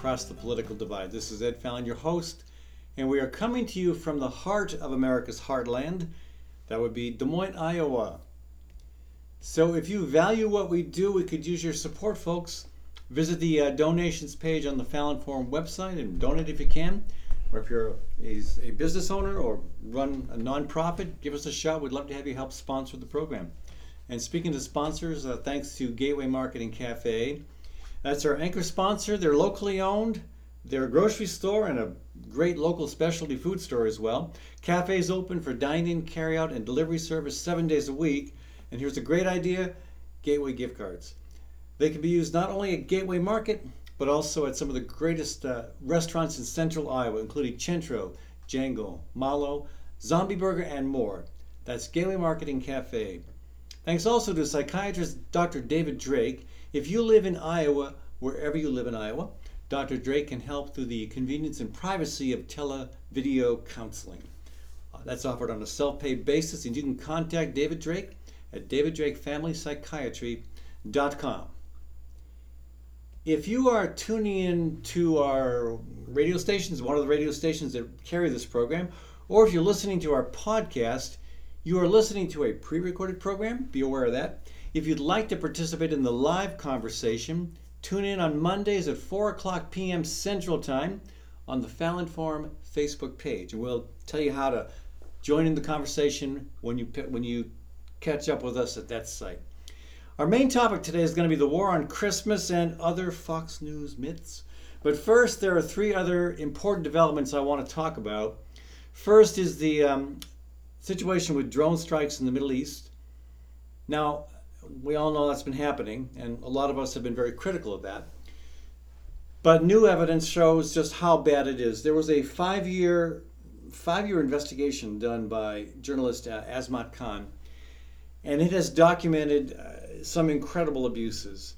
across the political divide. This is Ed Fallon, your host, and we are coming to you from the heart of America's heartland. That would be Des Moines, Iowa. So if you value what we do, we could use your support, folks. Visit the uh, donations page on the Fallon Forum website and donate if you can. Or if you're a, a business owner or run a nonprofit, give us a shout. We'd love to have you help sponsor the program. And speaking to sponsors, uh, thanks to Gateway Market and Cafe. That's our anchor sponsor. They're locally owned. They're a grocery store and a great local specialty food store as well. Cafes open for dine-in, carry-out, and delivery service seven days a week. And here's a great idea: Gateway gift cards. They can be used not only at Gateway Market, but also at some of the greatest uh, restaurants in central Iowa, including Centro, Django, Malo, Zombie Burger, and more. That's Gateway Market and Cafe. Thanks also to psychiatrist Dr. David Drake. If you live in Iowa, wherever you live in Iowa, Dr. Drake can help through the convenience and privacy of tele-video counseling. Uh, that's offered on a self-paid basis, and you can contact David Drake at daviddrakefamilypsychiatry.com. If you are tuning in to our radio stations, one of the radio stations that carry this program, or if you're listening to our podcast, you are listening to a pre recorded program. Be aware of that. If you'd like to participate in the live conversation, tune in on Mondays at 4 o'clock p.m. Central Time on the Fallon Forum Facebook page. And we'll tell you how to join in the conversation when you, when you catch up with us at that site. Our main topic today is going to be the war on Christmas and other Fox News myths. But first, there are three other important developments I want to talk about. First is the um, situation with drone strikes in the Middle East. Now, we all know that's been happening, and a lot of us have been very critical of that. But new evidence shows just how bad it is. There was a five-year five-year investigation done by journalist uh, Azmat Khan, and it has documented uh, some incredible abuses.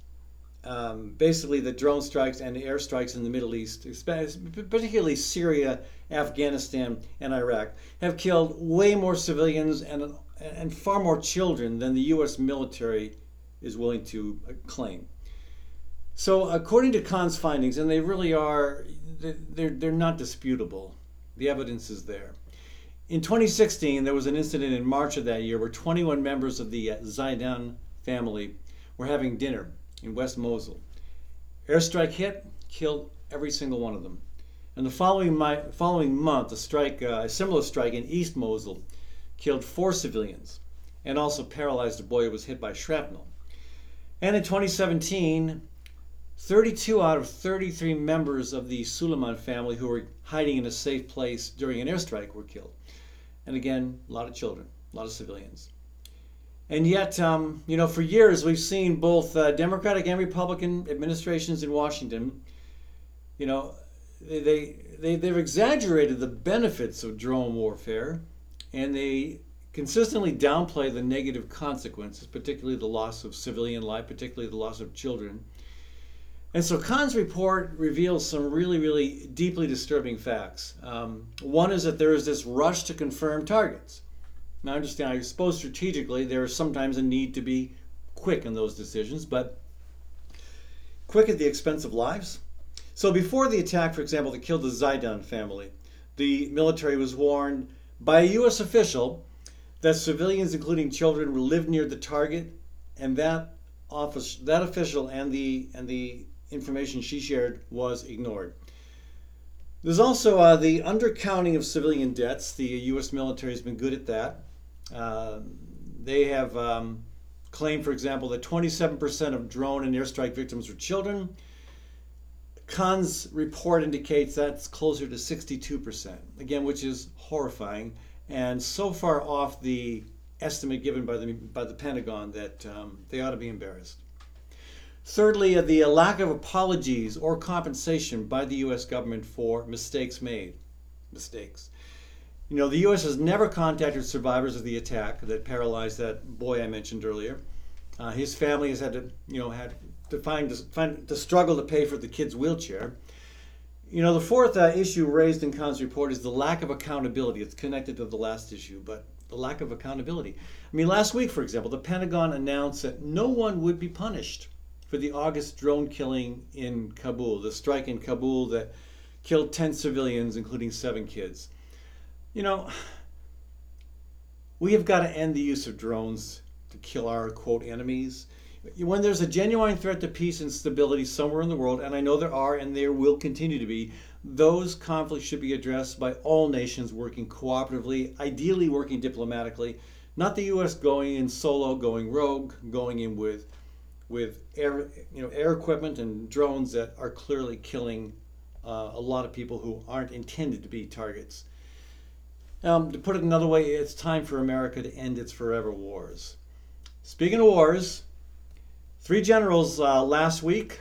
Um, basically, the drone strikes and the airstrikes in the Middle East, particularly Syria, Afghanistan, and Iraq, have killed way more civilians and, and far more children than the U.S. military is willing to uh, claim. So, according to Khan's findings, and they really are, they're, they're not disputable, the evidence is there. In 2016, there was an incident in March of that year where 21 members of the uh, Zaydan family were having dinner in West Mosul. Airstrike hit, killed every single one of them. And the following, my, following month, a strike, uh, a similar strike in East Mosul, killed four civilians and also paralyzed a boy who was hit by shrapnel. And in 2017, 32 out of 33 members of the Suleiman family who were hiding in a safe place during an airstrike were killed. And again, a lot of children, a lot of civilians. And yet, um, you know, for years we've seen both uh, Democratic and Republican administrations in Washington, you know, they, they, they've exaggerated the benefits of drone warfare and they consistently downplay the negative consequences, particularly the loss of civilian life, particularly the loss of children. And so Khan's report reveals some really, really deeply disturbing facts. Um, one is that there is this rush to confirm targets. Now, I understand, I suppose strategically there is sometimes a need to be quick in those decisions, but quick at the expense of lives. So, before the attack, for example, that killed the Zaydan family, the military was warned by a U.S. official that civilians, including children, lived near the target, and that office, that official, and the and the information she shared was ignored. There's also uh, the undercounting of civilian deaths. The U.S. military has been good at that. Uh, they have um, claimed, for example, that 27% of drone and airstrike victims were children. Khan's report indicates that's closer to 62%, again, which is horrifying and so far off the estimate given by the, by the Pentagon that um, they ought to be embarrassed. Thirdly, uh, the lack of apologies or compensation by the U.S. government for mistakes made. Mistakes. You know, the U.S. has never contacted survivors of the attack that paralyzed that boy I mentioned earlier. Uh, his family has had to, you know, had to find to, find to struggle to pay for the kid's wheelchair. You know, the fourth uh, issue raised in Khan's report is the lack of accountability. It's connected to the last issue, but the lack of accountability. I mean, last week, for example, the Pentagon announced that no one would be punished for the August drone killing in Kabul, the strike in Kabul that killed 10 civilians, including seven kids. You know, we have got to end the use of drones to kill our quote enemies. When there's a genuine threat to peace and stability somewhere in the world, and I know there are and there will continue to be, those conflicts should be addressed by all nations working cooperatively, ideally working diplomatically, not the U.S. going in solo, going rogue, going in with with air, you know, air equipment and drones that are clearly killing uh, a lot of people who aren't intended to be targets. Um, to put it another way, it's time for America to end its forever wars. Speaking of wars, three generals uh, last week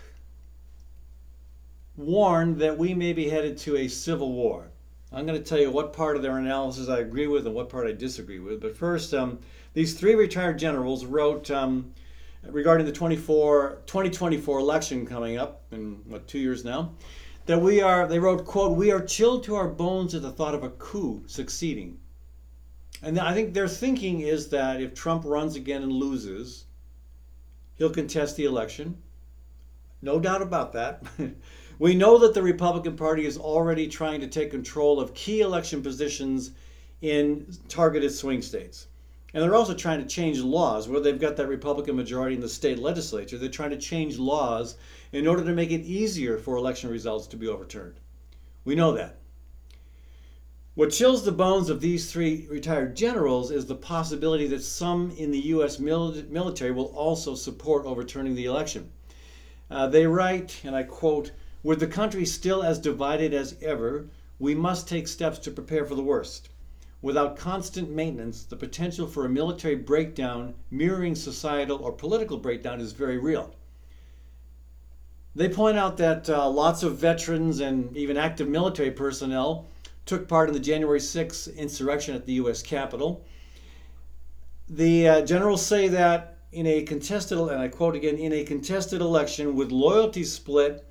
warned that we may be headed to a civil war. I'm going to tell you what part of their analysis I agree with and what part I disagree with. But first, um, these three retired generals wrote um, regarding the 24, 2024 election coming up in what two years now that we are, they wrote, quote, we are chilled to our bones at the thought of a coup succeeding. And I think their thinking is that if Trump runs again and loses, he'll contest the election. No doubt about that. we know that the Republican Party is already trying to take control of key election positions in targeted swing states. And they're also trying to change laws where they've got that Republican majority in the state legislature. They're trying to change laws in order to make it easier for election results to be overturned. We know that. What chills the bones of these three retired generals is the possibility that some in the U.S. military will also support overturning the election. Uh, they write, and I quote, With the country still as divided as ever, we must take steps to prepare for the worst. Without constant maintenance, the potential for a military breakdown mirroring societal or political breakdown is very real. They point out that uh, lots of veterans and even active military personnel took part in the January 6th insurrection at the U.S. Capitol. The uh, generals say that in a contested, and I quote again, in a contested election with loyalty split,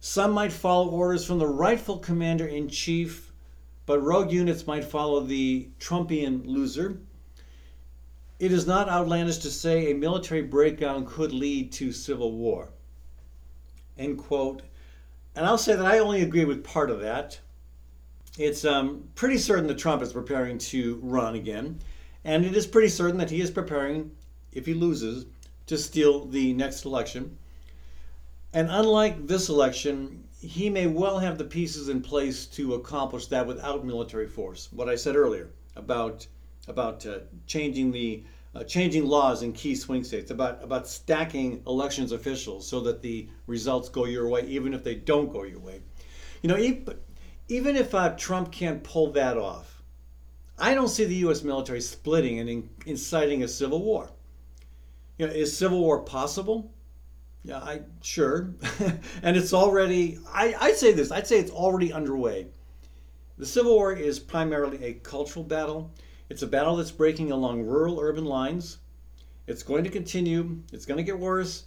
some might follow orders from the rightful commander in chief but rogue units might follow the Trumpian loser. It is not outlandish to say a military breakdown could lead to civil war. End quote. And I'll say that I only agree with part of that. It's um, pretty certain that Trump is preparing to run again, and it is pretty certain that he is preparing, if he loses, to steal the next election. And unlike this election, he may well have the pieces in place to accomplish that without military force. What I said earlier about about uh, changing the uh, changing laws in key swing states, about about stacking elections officials so that the results go your way, even if they don't go your way. You know, even, if uh, Trump can't pull that off, I don't see the U.S. military splitting and in, inciting a civil war. You know, is civil war possible? Yeah, I sure, and it's already. I, I'd say this. I'd say it's already underway. The Civil War is primarily a cultural battle. It's a battle that's breaking along rural-urban lines. It's going to continue. It's going to get worse.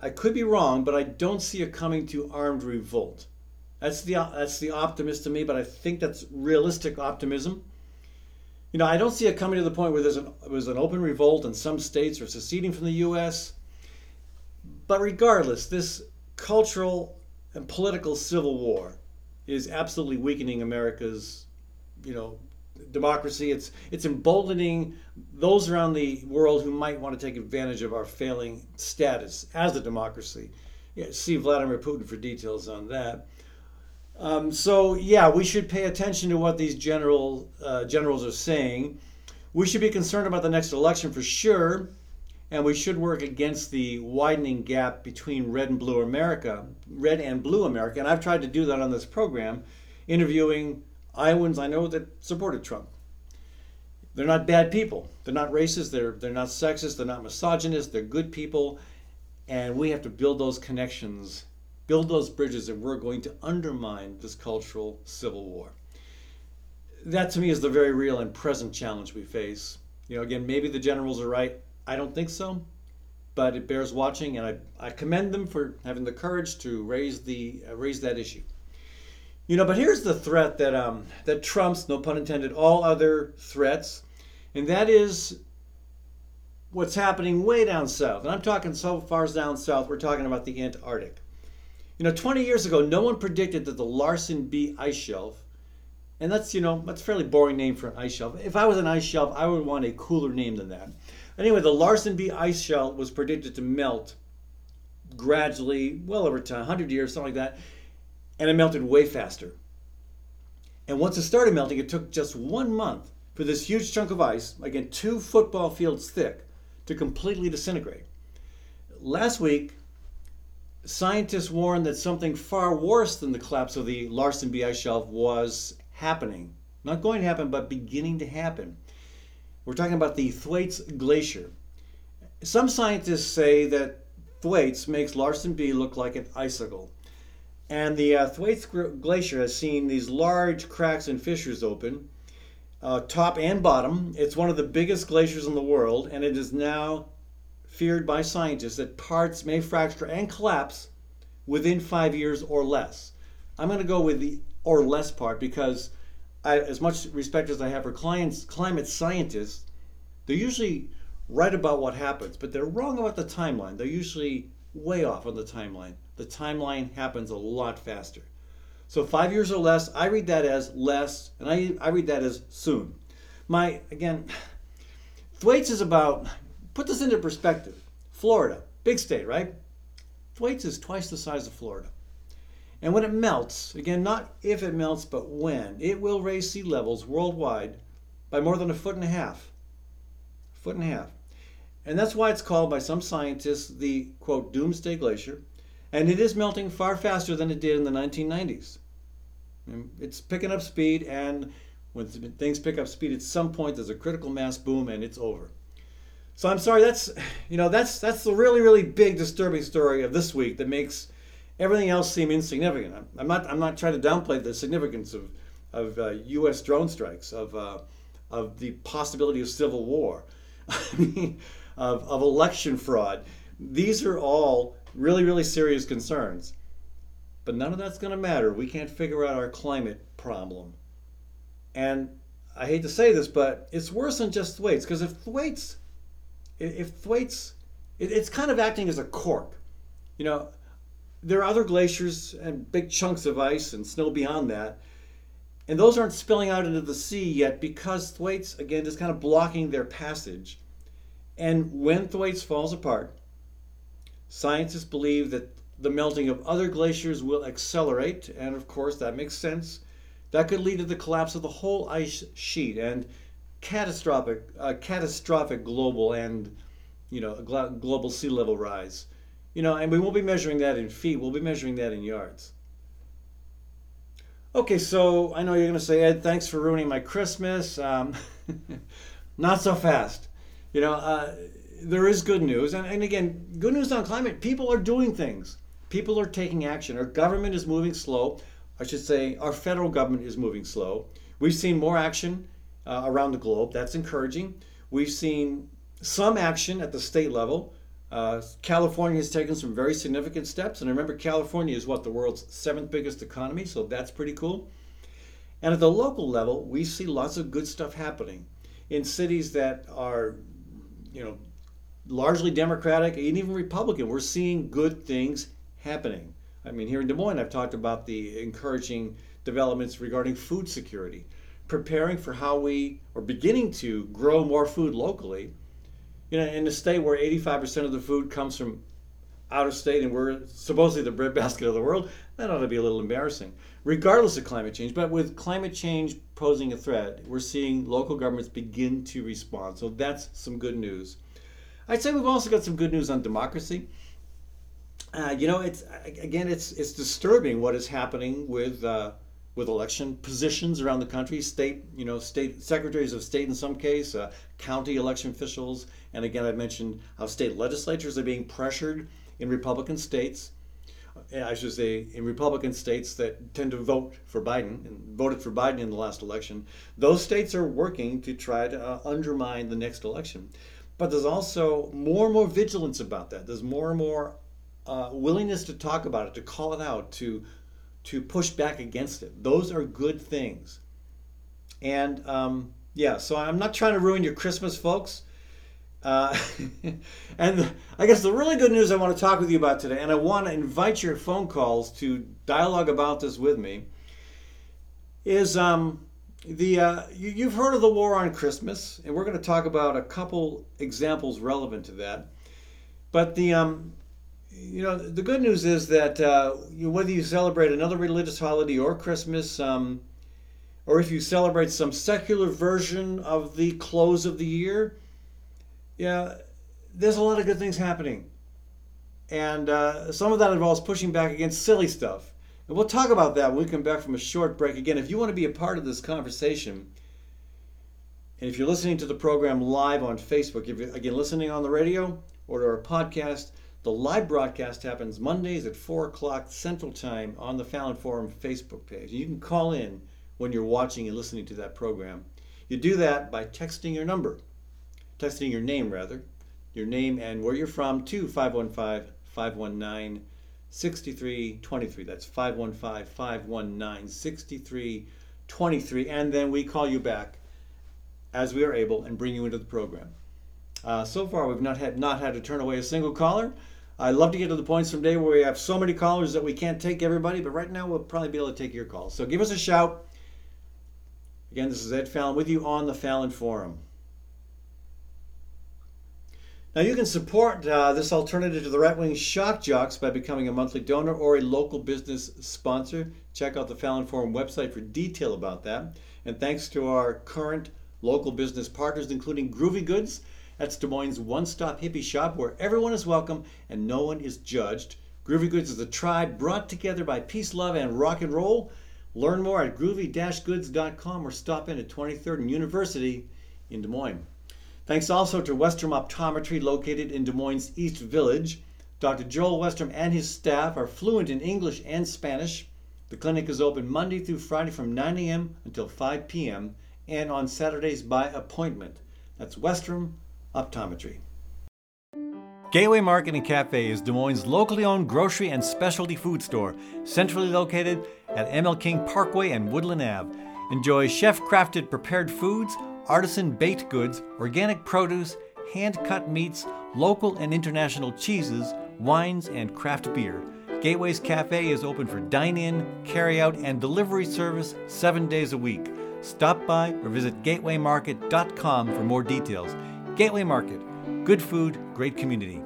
I could be wrong, but I don't see it coming to armed revolt. That's the that's the optimist to me, but I think that's realistic optimism. You know, I don't see it coming to the point where there's an, there's an open revolt and some states are seceding from the U.S. But regardless, this cultural and political civil war is absolutely weakening America's, you know, democracy. It's it's emboldening those around the world who might want to take advantage of our failing status as a democracy. Yeah, see Vladimir Putin for details on that. Um, so yeah, we should pay attention to what these general uh, generals are saying. We should be concerned about the next election for sure and we should work against the widening gap between red and blue America, red and blue America. And I've tried to do that on this program, interviewing Iowans I know that supported Trump. They're not bad people. They're not racist. They're they're not sexist. They're not misogynist. They're good people, and we have to build those connections, build those bridges, and we're going to undermine this cultural civil war. That to me is the very real and present challenge we face. You know, again, maybe the generals are right I don't think so, but it bears watching, and I, I commend them for having the courage to raise the uh, raise that issue. You know, but here's the threat that um, that trumps, no pun intended, all other threats, and that is what's happening way down south. And I'm talking so far down south, we're talking about the Antarctic. You know, 20 years ago, no one predicted that the Larsen B ice shelf, and that's, you know, that's a fairly boring name for an ice shelf. If I was an ice shelf, I would want a cooler name than that. Anyway, the Larsen B ice shelf was predicted to melt gradually, well over time, 100 years, something like that, and it melted way faster. And once it started melting, it took just one month for this huge chunk of ice, again, two football fields thick, to completely disintegrate. Last week, scientists warned that something far worse than the collapse of the Larsen B ice shelf was happening. Not going to happen, but beginning to happen. We're talking about the Thwaites Glacier. Some scientists say that Thwaites makes Larsen B look like an icicle. And the uh, Thwaites Glacier has seen these large cracks and fissures open, uh, top and bottom. It's one of the biggest glaciers in the world, and it is now feared by scientists that parts may fracture and collapse within five years or less. I'm going to go with the or less part because, I, as much respect as I have for clients, climate scientists, they're usually right about what happens, but they're wrong about the timeline. They're usually way off on the timeline. The timeline happens a lot faster. So five years or less, I read that as less, and I, I read that as soon. My again, Thwaites is about put this into perspective. Florida, big state, right? Thwaites is twice the size of Florida. And when it melts, again, not if it melts, but when, it will raise sea levels worldwide by more than a foot and a half. Foot and a half. And that's why it's called by some scientists the quote doomsday glacier. And it is melting far faster than it did in the 1990s. It's picking up speed, and when things pick up speed, at some point there's a critical mass boom and it's over. So I'm sorry, that's you know that's that's the really really big disturbing story of this week that makes everything else seem insignificant. I'm not I'm not trying to downplay the significance of of uh, U.S. drone strikes, of uh, of the possibility of civil war, I mean, of, of election fraud. These are all really really serious concerns, but none of that's going to matter. We can't figure out our climate problem, and I hate to say this, but it's worse than just Thwaites because if Thwaites if Thwaites, it, it's kind of acting as a cork. You know, there are other glaciers and big chunks of ice and snow beyond that, and those aren't spilling out into the sea yet because Thwaites, again, is kind of blocking their passage. And when Thwaites falls apart, scientists believe that the melting of other glaciers will accelerate, and of course, that makes sense. That could lead to the collapse of the whole ice sheet, and catastrophic, catastrophic global and you know global sea level rise. You know, and we won't be measuring that in feet. We'll be measuring that in yards. Okay, so I know you're going to say, Ed, thanks for ruining my Christmas. Um, not so fast. You know, uh, there is good news. And, and again, good news on climate. People are doing things, people are taking action. Our government is moving slow. I should say, our federal government is moving slow. We've seen more action uh, around the globe. That's encouraging. We've seen some action at the state level. Uh, California has taken some very significant steps. And remember, California is what the world's seventh biggest economy, so that's pretty cool. And at the local level, we see lots of good stuff happening in cities that are, you know, largely Democratic and even Republican. We're seeing good things happening. I mean, here in Des Moines, I've talked about the encouraging developments regarding food security preparing for how we are beginning to grow more food locally. You know, in a state where 85% of the food comes from out of state and we're supposedly the breadbasket of the world, that ought to be a little embarrassing, regardless of climate change. But with climate change posing a threat, we're seeing local governments begin to respond. So that's some good news. I'd say we've also got some good news on democracy. Uh, you know, it's again, it's it's disturbing what is happening with uh, with election positions around the country, state, you know, state secretaries of state in some case, uh, county election officials, and again, I mentioned how state legislatures are being pressured in Republican states. Uh, I should say in Republican states that tend to vote for Biden and voted for Biden in the last election. Those states are working to try to uh, undermine the next election. But there's also more and more vigilance about that. There's more and more uh, willingness to talk about it, to call it out, to to push back against it. Those are good things. And um, yeah, so I'm not trying to ruin your Christmas, folks. Uh, and I guess the really good news I want to talk with you about today, and I want to invite your phone calls to dialogue about this with me, is um, the uh, you, have heard of the war on Christmas, and we're going to talk about a couple examples relevant to that. But the um, you know the good news is that uh, whether you celebrate another religious holiday or Christmas, um, or if you celebrate some secular version of the close of the year, yeah, there's a lot of good things happening, and uh, some of that involves pushing back against silly stuff. And we'll talk about that when we come back from a short break. Again, if you want to be a part of this conversation, and if you're listening to the program live on Facebook, if you're again listening on the radio or to our podcast, the live broadcast happens Mondays at 4 o'clock Central Time on the Fallon Forum Facebook page. You can call in when you're watching and listening to that program. You do that by texting your number, texting your name rather, your name and where you're from to 515 519 6323. That's 515 519 6323. And then we call you back as we are able and bring you into the program. Uh, so far, we've not had, not had to turn away a single caller. I'd love to get to the point someday where we have so many callers that we can't take everybody, but right now we'll probably be able to take your calls. So give us a shout. Again, this is Ed Fallon with you on the Fallon Forum. Now, you can support uh, this alternative to the right wing shock jocks by becoming a monthly donor or a local business sponsor. Check out the Fallon Forum website for detail about that. And thanks to our current local business partners, including Groovy Goods. That's Des Moines' one stop hippie shop where everyone is welcome and no one is judged. Groovy Goods is a tribe brought together by peace, love, and rock and roll. Learn more at groovy goods.com or stop in at 23rd and University in Des Moines. Thanks also to Westrom Optometry located in Des Moines East Village. Dr. Joel Westrom and his staff are fluent in English and Spanish. The clinic is open Monday through Friday from 9 a.m. until 5 p.m. and on Saturdays by appointment. That's Westrom Optometry. Gateway Market and Cafe is Des Moines' locally owned grocery and specialty food store, centrally located at ML King Parkway and Woodland Ave. Enjoy chef crafted prepared foods artisan baked goods, organic produce, hand cut meats, local and international cheeses, wines, and craft beer. Gateway's Cafe is open for dine in, carry out, and delivery service seven days a week. Stop by or visit gatewaymarket.com for more details. Gateway Market, good food, great community.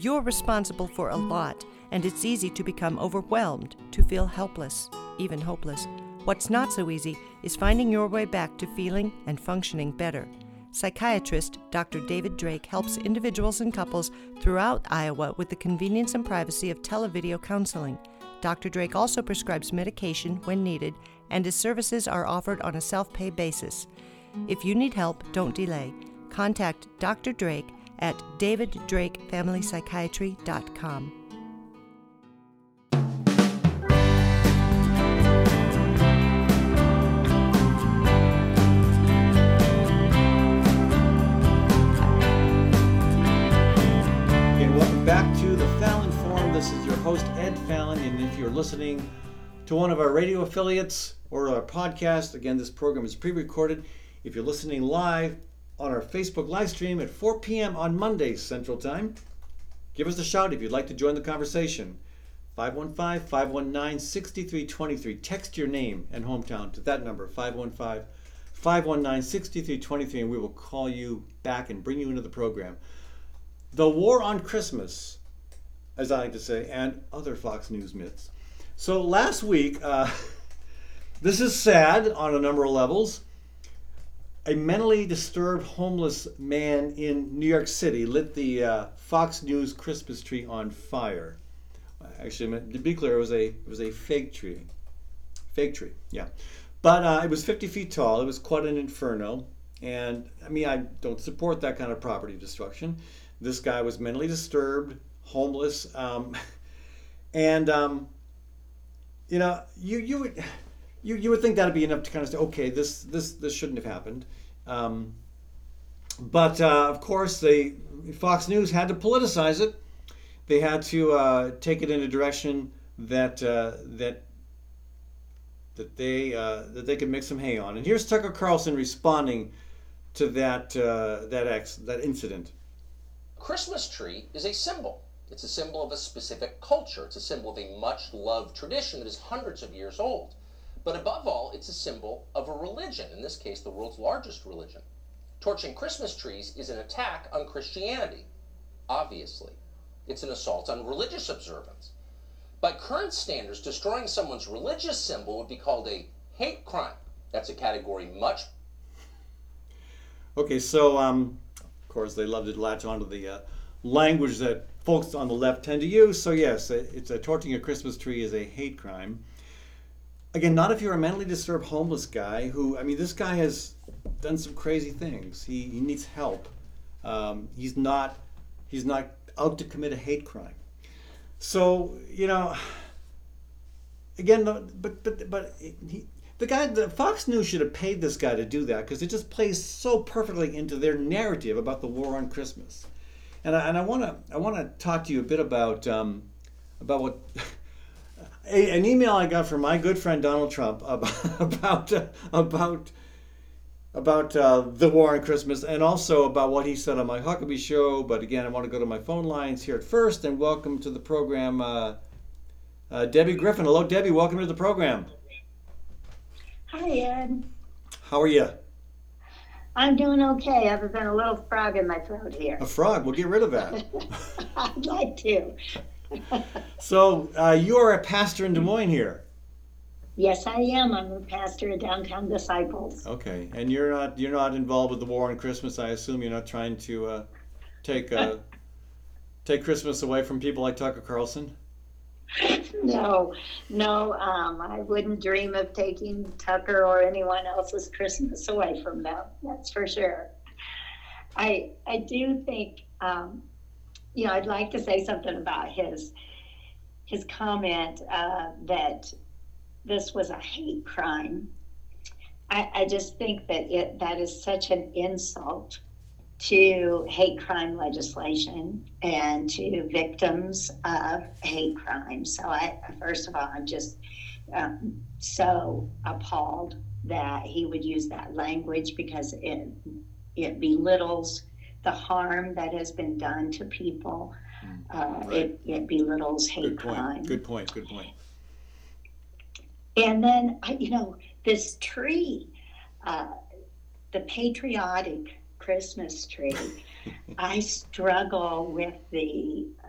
You're responsible for a lot, and it's easy to become overwhelmed, to feel helpless, even hopeless. What's not so easy is finding your way back to feeling and functioning better. Psychiatrist Dr. David Drake helps individuals and couples throughout Iowa with the convenience and privacy of televideo counseling. Dr. Drake also prescribes medication when needed, and his services are offered on a self pay basis. If you need help, don't delay. Contact Dr. Drake at daviddrakefamilypsychiatry.com. Okay. We walk back to the Fallon Forum. This is your host, Ed Fallon. And if you're listening to one of our radio affiliates or our podcast, again, this program is pre recorded. If you're listening live on our Facebook live stream at 4 p.m. on Monday Central Time, give us a shout if you'd like to join the conversation. 515 519 6323. Text your name and hometown to that number, 515 519 6323, and we will call you back and bring you into the program. The War on Christmas as I like to say, and other Fox News myths. So last week, uh, this is sad on a number of levels. A mentally disturbed homeless man in New York City lit the uh, Fox News Christmas tree on fire. Actually, to be clear, it was a it was a fake tree, fake tree, yeah. But uh, it was 50 feet tall. It was quite an inferno, and I mean, I don't support that kind of property destruction. This guy was mentally disturbed homeless, um, and um, you know, you you would you, you would think that'd be enough to kind of say, okay, this this this shouldn't have happened. Um, but uh, of course, they Fox News had to politicize it. They had to uh, take it in a direction that uh, that that they uh, that they could make some hay on. And here's Tucker Carlson responding to that uh, that ex that incident. Christmas tree is a symbol. It's a symbol of a specific culture. It's a symbol of a much loved tradition that is hundreds of years old. But above all, it's a symbol of a religion, in this case, the world's largest religion. Torching Christmas trees is an attack on Christianity, obviously. It's an assault on religious observance. By current standards, destroying someone's religious symbol would be called a hate crime. That's a category much. Okay, so um, of course they love to latch onto the uh, language that folks on the left tend to use. So yes, it's a torching a Christmas tree is a hate crime. Again, not if you're a mentally disturbed homeless guy who I mean, this guy has done some crazy things. He, he needs help. Um, he's not he's not out to commit a hate crime. So you know, again, but but but he, the guy, the Fox News should have paid this guy to do that because it just plays so perfectly into their narrative about the war on Christmas. And I, and I want to I want to talk to you a bit about um, about what a, an email I got from my good friend Donald Trump about about uh, about about uh, the war on Christmas and also about what he said on Mike Huckabee show. But again, I want to go to my phone lines here at first and welcome to the program uh, uh Debbie Griffin. Hello, Debbie. Welcome to the program. Hi, Ed. How are you? I'm doing okay, other than a little frog in my throat here. A frog? We'll get rid of that. I'd like to. So, uh, you are a pastor in Des Moines here. Yes, I am. I'm a pastor at Downtown Disciples. Okay, and you're not you're not involved with the war on Christmas. I assume you're not trying to uh, take uh, take Christmas away from people like Tucker Carlson. no, no, um, I wouldn't dream of taking Tucker or anyone else's Christmas away from them. That's for sure. I I do think, um, you know, I'd like to say something about his his comment uh, that this was a hate crime. I, I just think that it that is such an insult to hate crime legislation and to victims of hate crime. So, I, first of all, I'm just um, so appalled that he would use that language because it it belittles the harm that has been done to people. Mm, uh, right. it, it belittles hate good crime. Good point. Good point. And then, you know, this tree, uh, the patriotic Christmas tree, I struggle with the uh,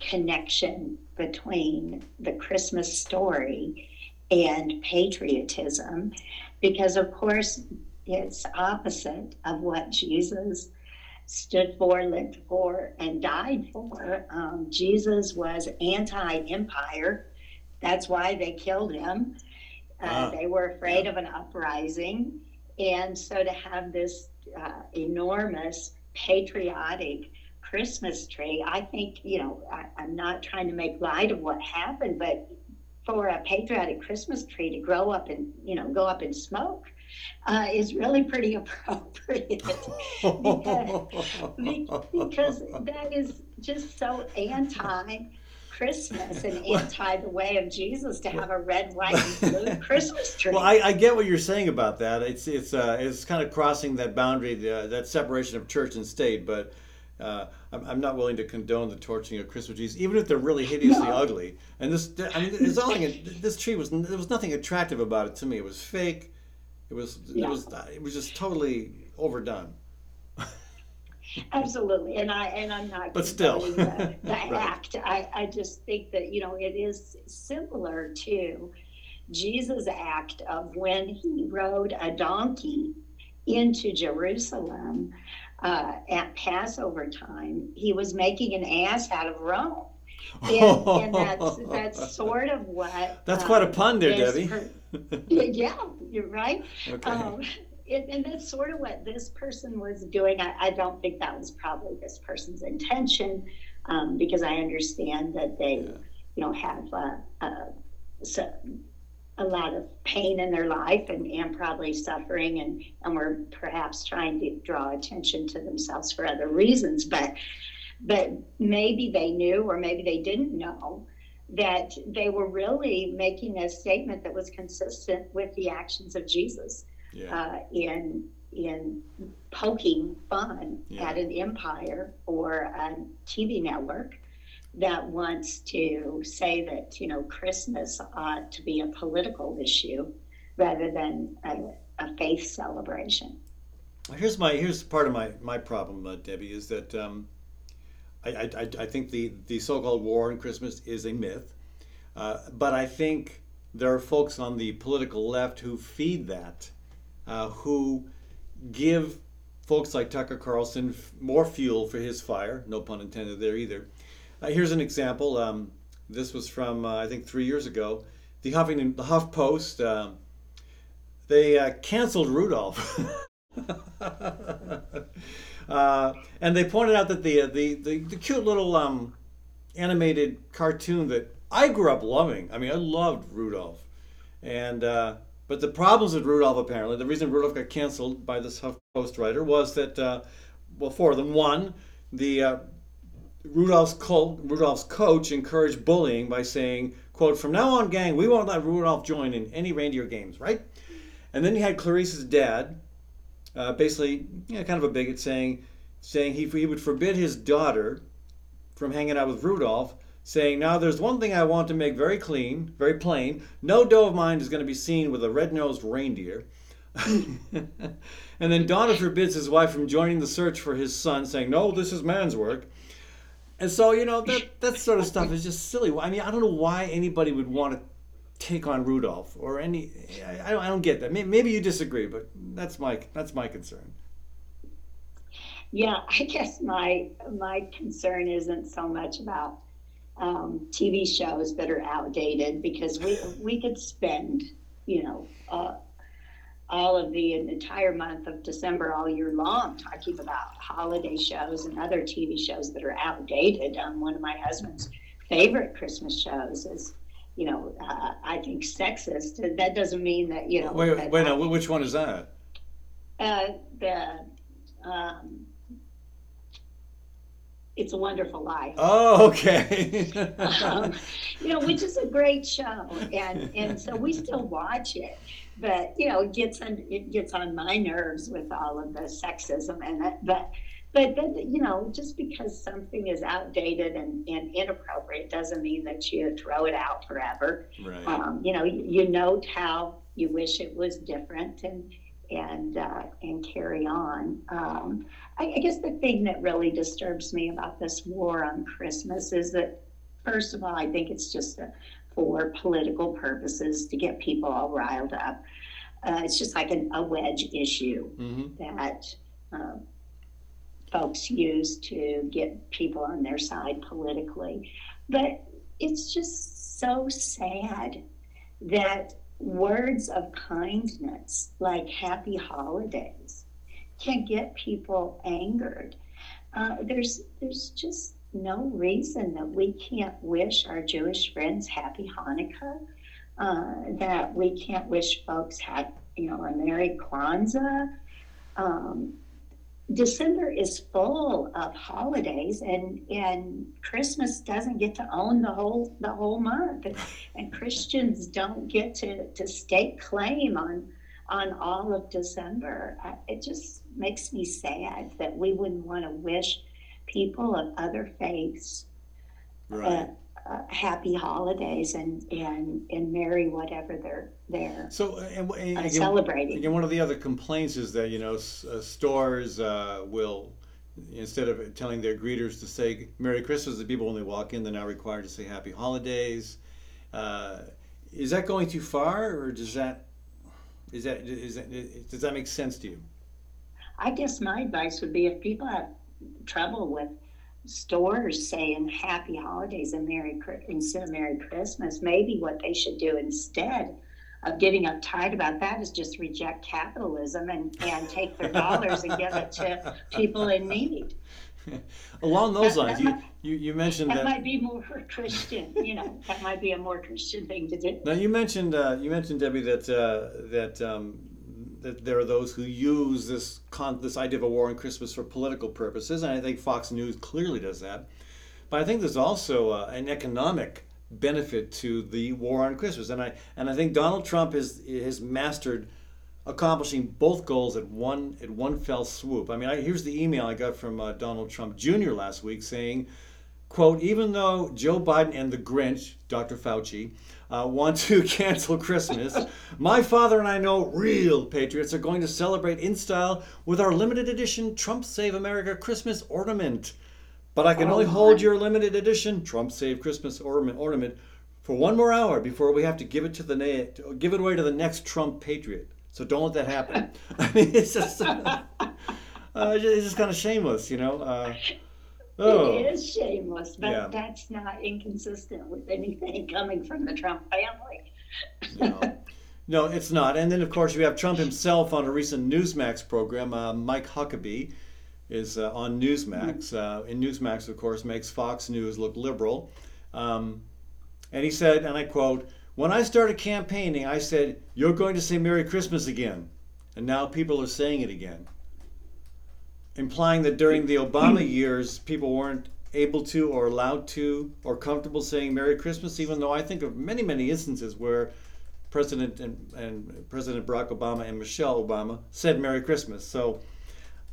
connection between the Christmas story and patriotism because, of course, it's opposite of what Jesus stood for, lived for, and died for. Um, Jesus was anti empire. That's why they killed him. Uh, ah, they were afraid yeah. of an uprising. And so to have this uh, enormous patriotic Christmas tree. I think, you know, I, I'm not trying to make light of what happened, but for a patriotic Christmas tree to grow up and, you know, go up in smoke uh, is really pretty appropriate because, because that is just so anti Christmas and anti the way of Jesus to have a red, white, and blue Christmas tree. Well, I, I, get what you're saying about that. It's it's uh, it's kind of crossing that boundary, the, that separation of church and state. But uh, I'm, I'm, not willing to condone the torching of Christmas trees, even if they're really hideously no. ugly. And this, I mean, it's all this tree was there was nothing attractive about it to me. It was fake. It was yeah. it was it was just totally overdone. Absolutely, and I and I'm not. But still, the, the right. act. I I just think that you know it is similar to Jesus' act of when he rode a donkey into Jerusalem uh, at Passover time. He was making an ass out of Rome. And, and that's that's sort of what. That's um, quite a um, pun there, Debbie. Per, yeah, you're right. Okay. Um, and, and, that's sort of what this person was doing. I, I, don't think that was probably this person's intention, um, because I understand that they, yeah. you know, have uh, uh, so, a lot of pain in their life and, and probably suffering, and and were perhaps trying to draw attention to themselves for other reasons. But but maybe they knew, or maybe they didn't know that they were really making a statement that was consistent with the actions of Jesus yeah. uh, in in poking fun Yeah. at an empire or a TV network that wants to say that you know Christmas ought to be a political issue rather than a, a faith celebration. Here's my here's part of my my problem, uh, Debbie, is that um, I, I I think the the so-called war on Christmas is a myth, uh, but I think there are folks on the political left who feed that, uh, who give folks like Tucker Carlson f- more fuel for his fire. No pun intended there either. Uh, here's an example. Um, this was from uh, I think three years ago. The Huffington the Huff Post. um they uh, canceled Rudolph. uh, and they pointed out that the, the, the, the cute little um, animated cartoon that I grew up loving. I mean, I loved Rudolph. And uh, but the problems with Rudolph apparently, the reason Rudolph got canceled by this HuffPost writer was that uh, well, four of them. One, the uh, Rudolph's Rudolph's coach encouraged bullying by saying, "quote From now on, gang, we won't let Rudolph join in any reindeer games." Right? And then you had Clarice's dad, uh, basically, you know, kind of a bigot, saying, saying he, he would forbid his daughter from hanging out with Rudolph, saying, "Now there's one thing I want to make very clean, very plain. No doe of mine is going to be seen with a red-nosed reindeer." and then Donner forbids his wife from joining the search for his son, saying, "No, this is man's work." And so, you know, that that sort of stuff is just silly. I mean, I don't know why anybody would want to take on Rudolph or any. I, I don't, I don't get that. Maybe you disagree, but that's my that's my concern. Yeah, I guess my my concern isn't so much about um, TV shows that are outdated because we we could spend you know uh, all of the entire month of December all year long talking about holiday shows and other TV shows that are outdated. Um, one of my husband's favorite Christmas shows is. You know, uh, I think sexist. That doesn't mean that you know. Wait, that wait, I- which one is that? Uh, the um, It's a Wonderful Life. Oh, okay. um, you know, which is a great show, and and so we still watch it. But you know, it gets on it gets on my nerves with all of the sexism in it. But but then you know, just because something is outdated and, and inappropriate doesn't mean that you throw it out forever. right. Um, you know, you, you note how you wish it was different and and uh, and carry on. Um, I, I guess the thing that really disturbs me about this war on Christmas is that, first of all, I think it's just a, for political purposes to get people all riled up. Uh, it's just like an, a wedge issue hmm that um, folks use to get people on their side politically. But it's just so sad that words of kindness like happy holidays can get people angered. Uh, there's there's just no reason that we can't wish our Jewish friends happy Hanukkah. Uh, that we can't wish folks have you know a Merry Kwanzaa. Um, December is full of holidays, and and Christmas doesn't get to own the whole the whole month, and, and Christians don't get to to stake claim on on all of December. I, it just makes me sad that we wouldn't want to wish people of other faiths Right. uh, happy holidays and and and merry whatever they're they're So, uh, and, and uh, again, celebrating. one of the other complaints is that you know s- uh, stores uh, will instead of telling their greeters to say Merry Christmas, the people when they walk in, they're now required to say Happy Holidays. Uh, is that going too far, or does that is that is that does that make sense to you? I guess my advice would be if people have trouble with stores saying happy holidays and merry instead of merry christmas maybe what they should do instead of getting uptight about that is just reject capitalism and, and take their dollars and give it to people in need Along those That- lines, that you, might- you, you mentioned that that. might be more christian you know that might be a more christian thing to do Now you mentioned uh, you mentioned Debbie that uh, that um, that there are those who use this con- this idea of a war on Christmas for political purposes, and I think Fox News clearly does that. But I think there's also uh, an economic benefit to the war on Christmas, and I and I think Donald Trump has has mastered accomplishing both goals at one at one fell swoop. I mean, I, here's the email I got from uh, Donald Trump Jr. last week saying, "quote Even though Joe Biden and the Grinch, Dr. Fauci, uh, want to cancel Christmas, my father and I know real patriots are going to celebrate in style with our limited edition Trump Save America Christmas ornament." But I can Oh, only hold my. your limited edition Trump Save Christmas ornament, ornament for one more hour before we have to give it to the na- give it away to the next Trump patriot. So don't let that happen. I mean, it's just uh, it's just kind of shameless, you know. Uh, oh, It is shameless, but Yeah. that's not inconsistent with anything coming from the Trump family. no. no, it's not. And then of course you have Trump himself on a recent Newsmax program. Uh, Mike Huckabee is uh, on Newsmax. Uh, and Newsmax, of course, makes Fox News look liberal. Um, and he said, and I quote, When I started campaigning, I said, You're going to say Merry Christmas again. And now people are saying it again. Implying that during the Obama years, people weren't able to or allowed to or comfortable saying Merry Christmas, even though I think of many, many instances where President and, and President Barack Obama and Michelle Obama said Merry Christmas. So,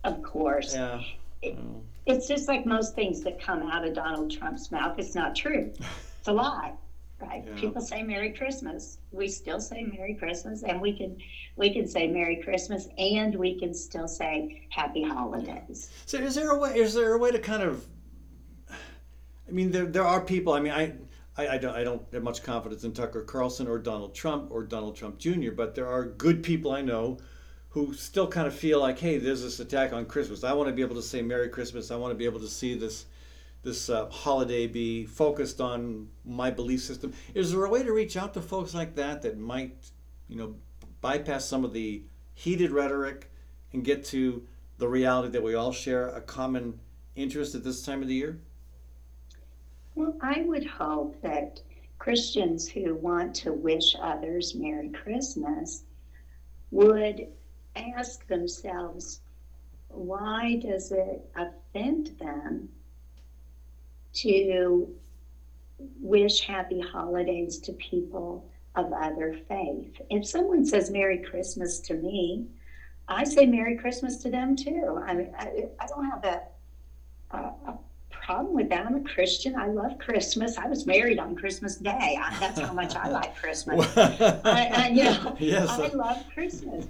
Of course. yeah. Mm. It's just like most things that come out of Donald Trump's mouth. It's not true. It's a lie. Right? Yeah. People say Merry Christmas. We still say Merry Christmas and we can we can say Merry Christmas and we can still say Happy Holidays. So is there a way? Is there a way to kind of? I mean, there there are people. I mean, I. I, I don't, I don't have much confidence in Tucker Carlson or Donald Trump or Donald Trump Jr., but there are good people I know who still kind of feel like, hey, there's this attack on Christmas. I want to be able to say Merry Christmas. I want to be able to see this this uh, holiday be focused on my belief system. Is there a way to reach out to folks like that that might, you know, bypass some of the heated rhetoric and get to the reality that we all share a common interest at this time of the year? Well, I would hope that Christians who want to wish others Merry Christmas would ask themselves, why does it offend them to wish happy holidays to people of other faith? If someone says Merry Christmas to me, I say Merry Christmas to them too. I mean, I, I don't have a, a uh, problem with that. I'm a Christian. I love Christmas. I was married on Christmas Day. I, that's how much I like Christmas. I, I, you know, yes. I love Christmas,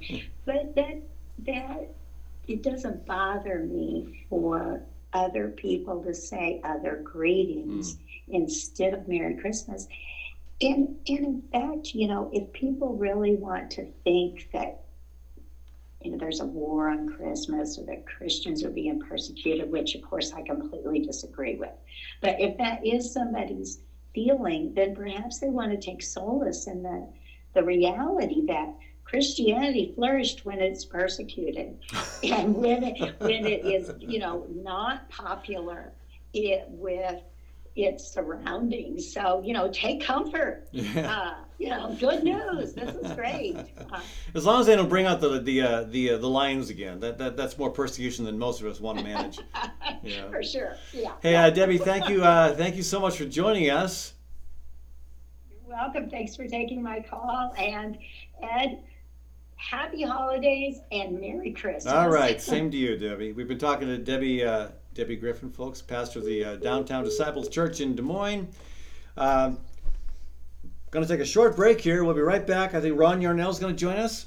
but that that it doesn't bother me for other people to say other greetings mm. instead of Merry Christmas. And and in fact, you know, if people really want to think that you know there's a war on Christmas or that Christians are being persecuted, which of course I completely disagree with. But if that is somebody's feeling, then perhaps they want to take solace in the the reality that Christianity flourished when it's persecuted, and when it, when it is you know not popular, it with its surroundings. So you know, take comfort. yeah. Uh, you know, good news. This is great. Uh, As long as they don't bring out the the uh, the uh, the lions again, that, that that's more persecution than most of us want to manage. Yeah. For sure. Yeah. Hey, uh, Debbie, thank you, uh, thank you so much for joining us. You're welcome. Thanks for taking my call. And Ed, happy holidays and Merry Christmas. All right, same to you, Debbie. We've been talking to Debbie uh, Debbie Griffin, folks, pastor of the uh, Downtown Disciples Church in Des Moines. Um, going to take a short break here. We'll be right back. I think Ron Yarnell is going to join us.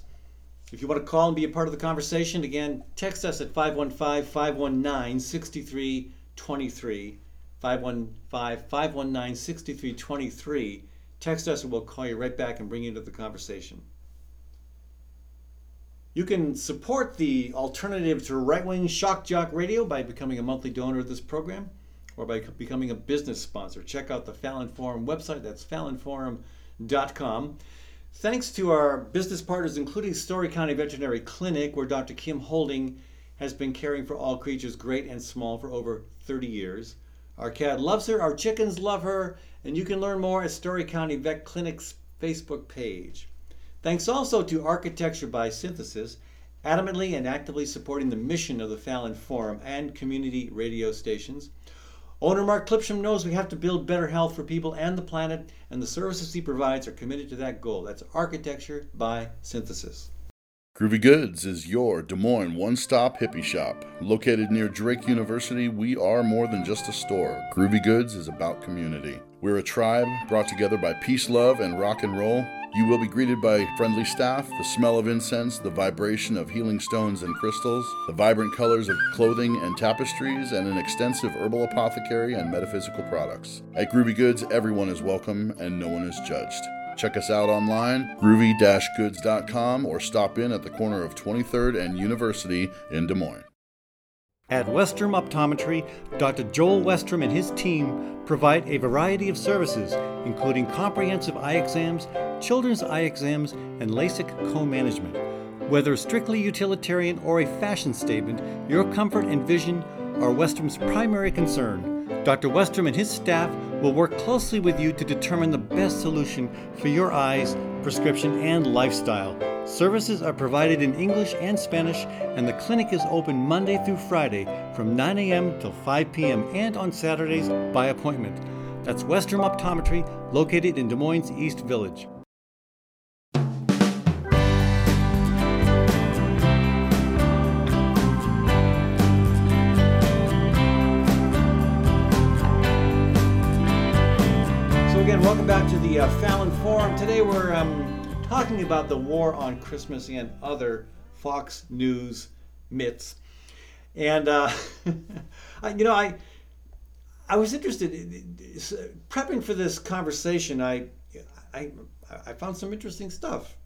If you want to call and be a part of the conversation, again, text us at 515 519 6323. 515 519 6323. Text us and we'll call you right back and bring you into the conversation. You can support the alternative to right wing shock jock radio by becoming a monthly donor of this program or by becoming a business sponsor. Check out the Fallon Forum website, that's fallonforum.com. Thanks to our business partners, including Story County Veterinary Clinic, where Dr. Kim Holding has been caring for all creatures, great and small, for over 30 years. Our cat loves her, our chickens love her, and you can learn more at Story County Vet Clinic's Facebook page. Thanks also to Architecture by Synthesis, adamantly and actively supporting the mission of the Fallon Forum and community radio stations. Owner Mark Clipsham knows we have to build better health for people and the planet, and the services he provides are committed to that goal. That's Architecture by Synthesis. Groovy Goods is your Des Moines one stop hippie shop. Located near Drake University, we are more than just a store. Groovy Goods is about community. We're a tribe brought together by peace, love, and rock and roll. You will be greeted by friendly staff, the smell of incense, the vibration of healing stones and crystals, the vibrant colors of clothing and tapestries, and an extensive herbal apothecary and metaphysical products. At Groovy Goods, everyone is welcome and no one is judged. Check us out online, groovy-goods.com, or stop in at the corner of 23rd and University in Des Moines. At Westrom Optometry, Dr. Joel Westrom and his team provide a variety of services, including comprehensive eye exams, children's eye exams, and LASIK co management. Whether strictly utilitarian or a fashion statement, your comfort and vision are Westrom's primary concern. Dr. Westrom and his staff will work closely with you to determine the best solution for your eyes, prescription, and lifestyle. Services are provided in English and Spanish, and the clinic is open Monday through Friday from 9 a.m. till 5 p.m. and on Saturdays by appointment. That's Westrom Optometry, located in Des Moines East Village. Again, welcome back to the uh, Fallon Forum. Today we're um, talking about the war on Christmas and other Fox News myths. And uh, I, you know, I I was interested in, in- prepping for this conversation. I I I found some interesting stuff.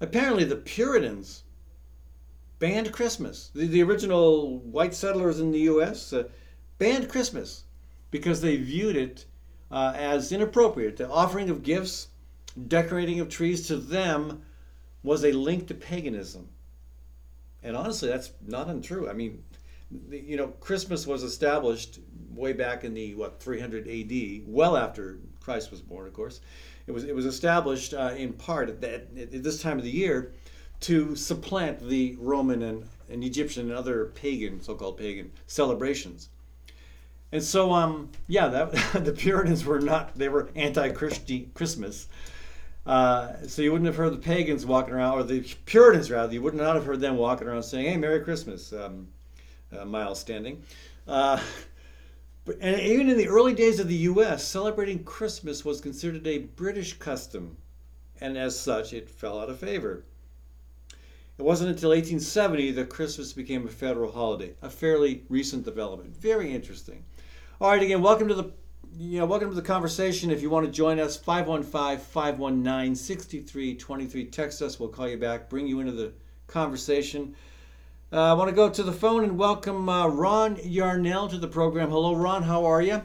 Apparently, the Puritans banned Christmas. The, the original white settlers in the U.S. Uh, banned Christmas because they viewed it uh, as inappropriate. The offering of gifts, decorating of trees to them was a link to paganism. And honestly, that's not untrue. I mean, you know, Christmas was established way back in the what 300 AD, well after Christ was born, of course. It was it was established uh, in part at, that, at this time of the year to supplant the Roman and, and Egyptian and other pagan, so-called pagan celebrations. And so, um, yeah, that the Puritans were not; they were anti-Christian Christmas. Uh, so you wouldn't have heard the pagans walking around, or the Puritans rather. You would not have heard them walking around saying, "Hey, Merry Christmas," um, uh, Miles Standish. Uh, but and even in the early days of the U.S., celebrating Christmas was considered a British custom, and as such, it fell out of favor. It wasn't until 1870 that Christmas became a federal holiday, a fairly recent development. Very interesting. All right, again, welcome to the you know, welcome to the conversation. If you want to join us, 515-519-6323. Text us, we'll call you back, bring you into the conversation. Uh, I want to go to the phone and welcome uh, Ron Yarnell to the program. Hello, Ron. How are you?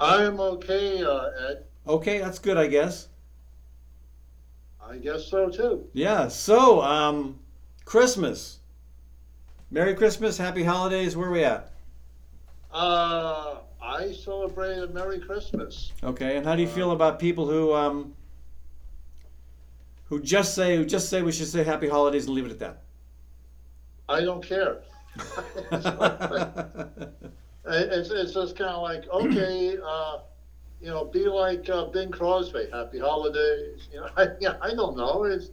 I'm okay, uh, Ed. Okay, that's good, I guess. I guess so too. Yeah. So, um, Christmas. Merry Christmas, Happy Holidays. Where are we at? Uh, I celebrated Merry Christmas. Okay, and how do you feel about people who um, who just say who just say we should say Happy Holidays and leave it at that? I don't care. it's, it's just kind of like, okay, uh, you know, be like uh, Bing Crosby, Happy Holidays. You know, I, yeah, I don't know. It's,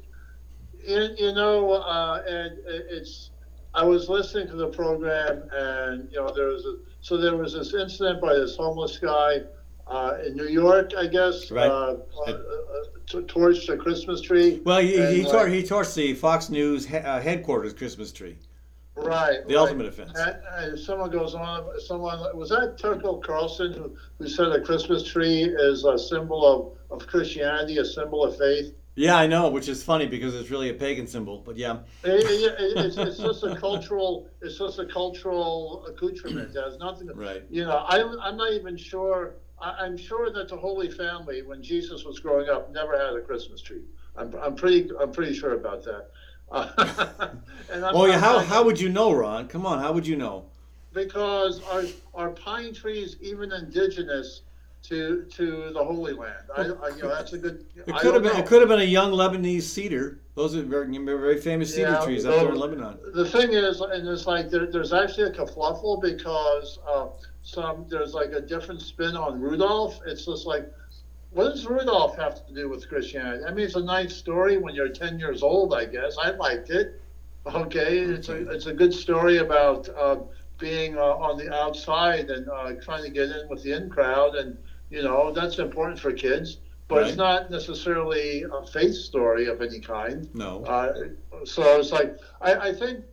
you, you know, uh, and it's, I was listening to the program and, you know, there was a, so there was this incident by this homeless guy uh, in New York, I guess, Right. uh, uh, uh, to torched a Christmas tree. Well, he, And, he, tor- he torched the Fox News he- uh, headquarters Christmas tree. Right. The right. ultimate offense. And, and someone goes on, someone, was that Tucker Carlson who, who said a Christmas tree is a symbol of, of Christianity, a symbol of faith? Yeah, I know, which is funny because it's really a pagan symbol. But yeah, It, it, it- it's, it's just a cultural, it's just a cultural accoutrement. It has nothing, right. you know, I'm, I'm not even sure, I, I'm sure that the Holy Family, when Jesus was growing up, never had a Christmas tree. I'm, I'm pretty, I'm pretty sure about that. and I'm Oh yeah, how, how would you know, Ron? Come on, how would you know? because our, are pine trees even indigenous to to the Holy Land? I, I you know that's a good. It could have been. know. It could have been a young Lebanese cedar. Those are very, very famous cedar Yeah, trees up there in Lebanon. The thing is, and it's like there, there's actually a kerfluffle because uh, some there's like a different spin on Rudolph. It's just like what does Rudolph have to do with Christianity? I mean, it's a nice story when you're 10 years old, I guess. I liked it. Okay, it's a it's a good story about uh, being uh, on the outside and uh, trying to get in with the in crowd, and you know that's important for kids. But Right. it's not necessarily a faith story of any kind. No. Uh, so it's like I, I think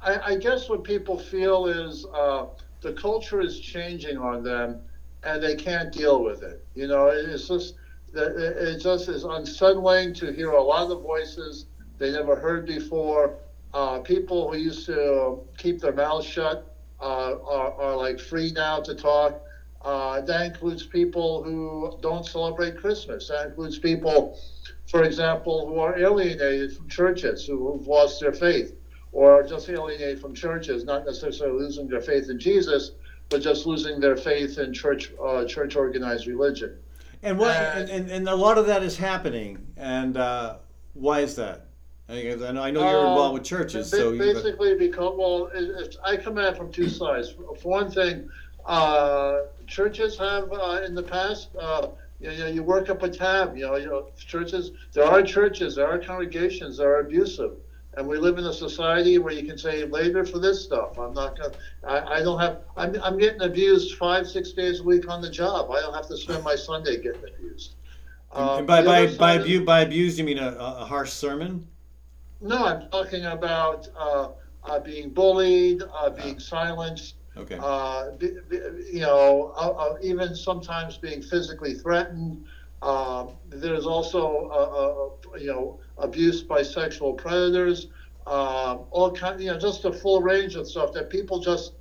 I, I guess what people feel is uh, the culture is changing on them, and they can't deal with it. You know, it- it's just it just is unsettling to hear a lot of voices they never heard before. Uh, people who used to keep their mouths shut uh, are, are like free now to talk. Uh, that includes people who don't celebrate Christmas. That includes people, for example, who are alienated from churches, who, who've lost their faith, or just alienated from churches, not necessarily losing their faith in Jesus, but just losing their faith in church, uh, church organized religion. And what and, and, and a lot of that is happening. And uh, why is that? I know I know you're Um, involved with churches, ba- so basically, because well, it, it's, I come at it from two sides. For one thing, churches have uh, in the past, uh, you know, you work up a tab. You know, you know, churches. There are churches, there are congregations that are abusive, and we live in a society where you can say labor for this stuff. I'm not gonna. I, I don't have. I'm, I'm getting abused five, six days a week on the job. I don't have to spend my Sunday getting abused. Um, and by by by, is- abu- by abused you mean a, a harsh sermon? No, I'm talking about uh, uh, being bullied, uh, being silenced, Okay. uh, be, be, you know, uh, uh, even sometimes being physically threatened. Um, there's also, uh, uh, you know, abuse by sexual predators. Um, all kind, you know, just a full range of stuff that people just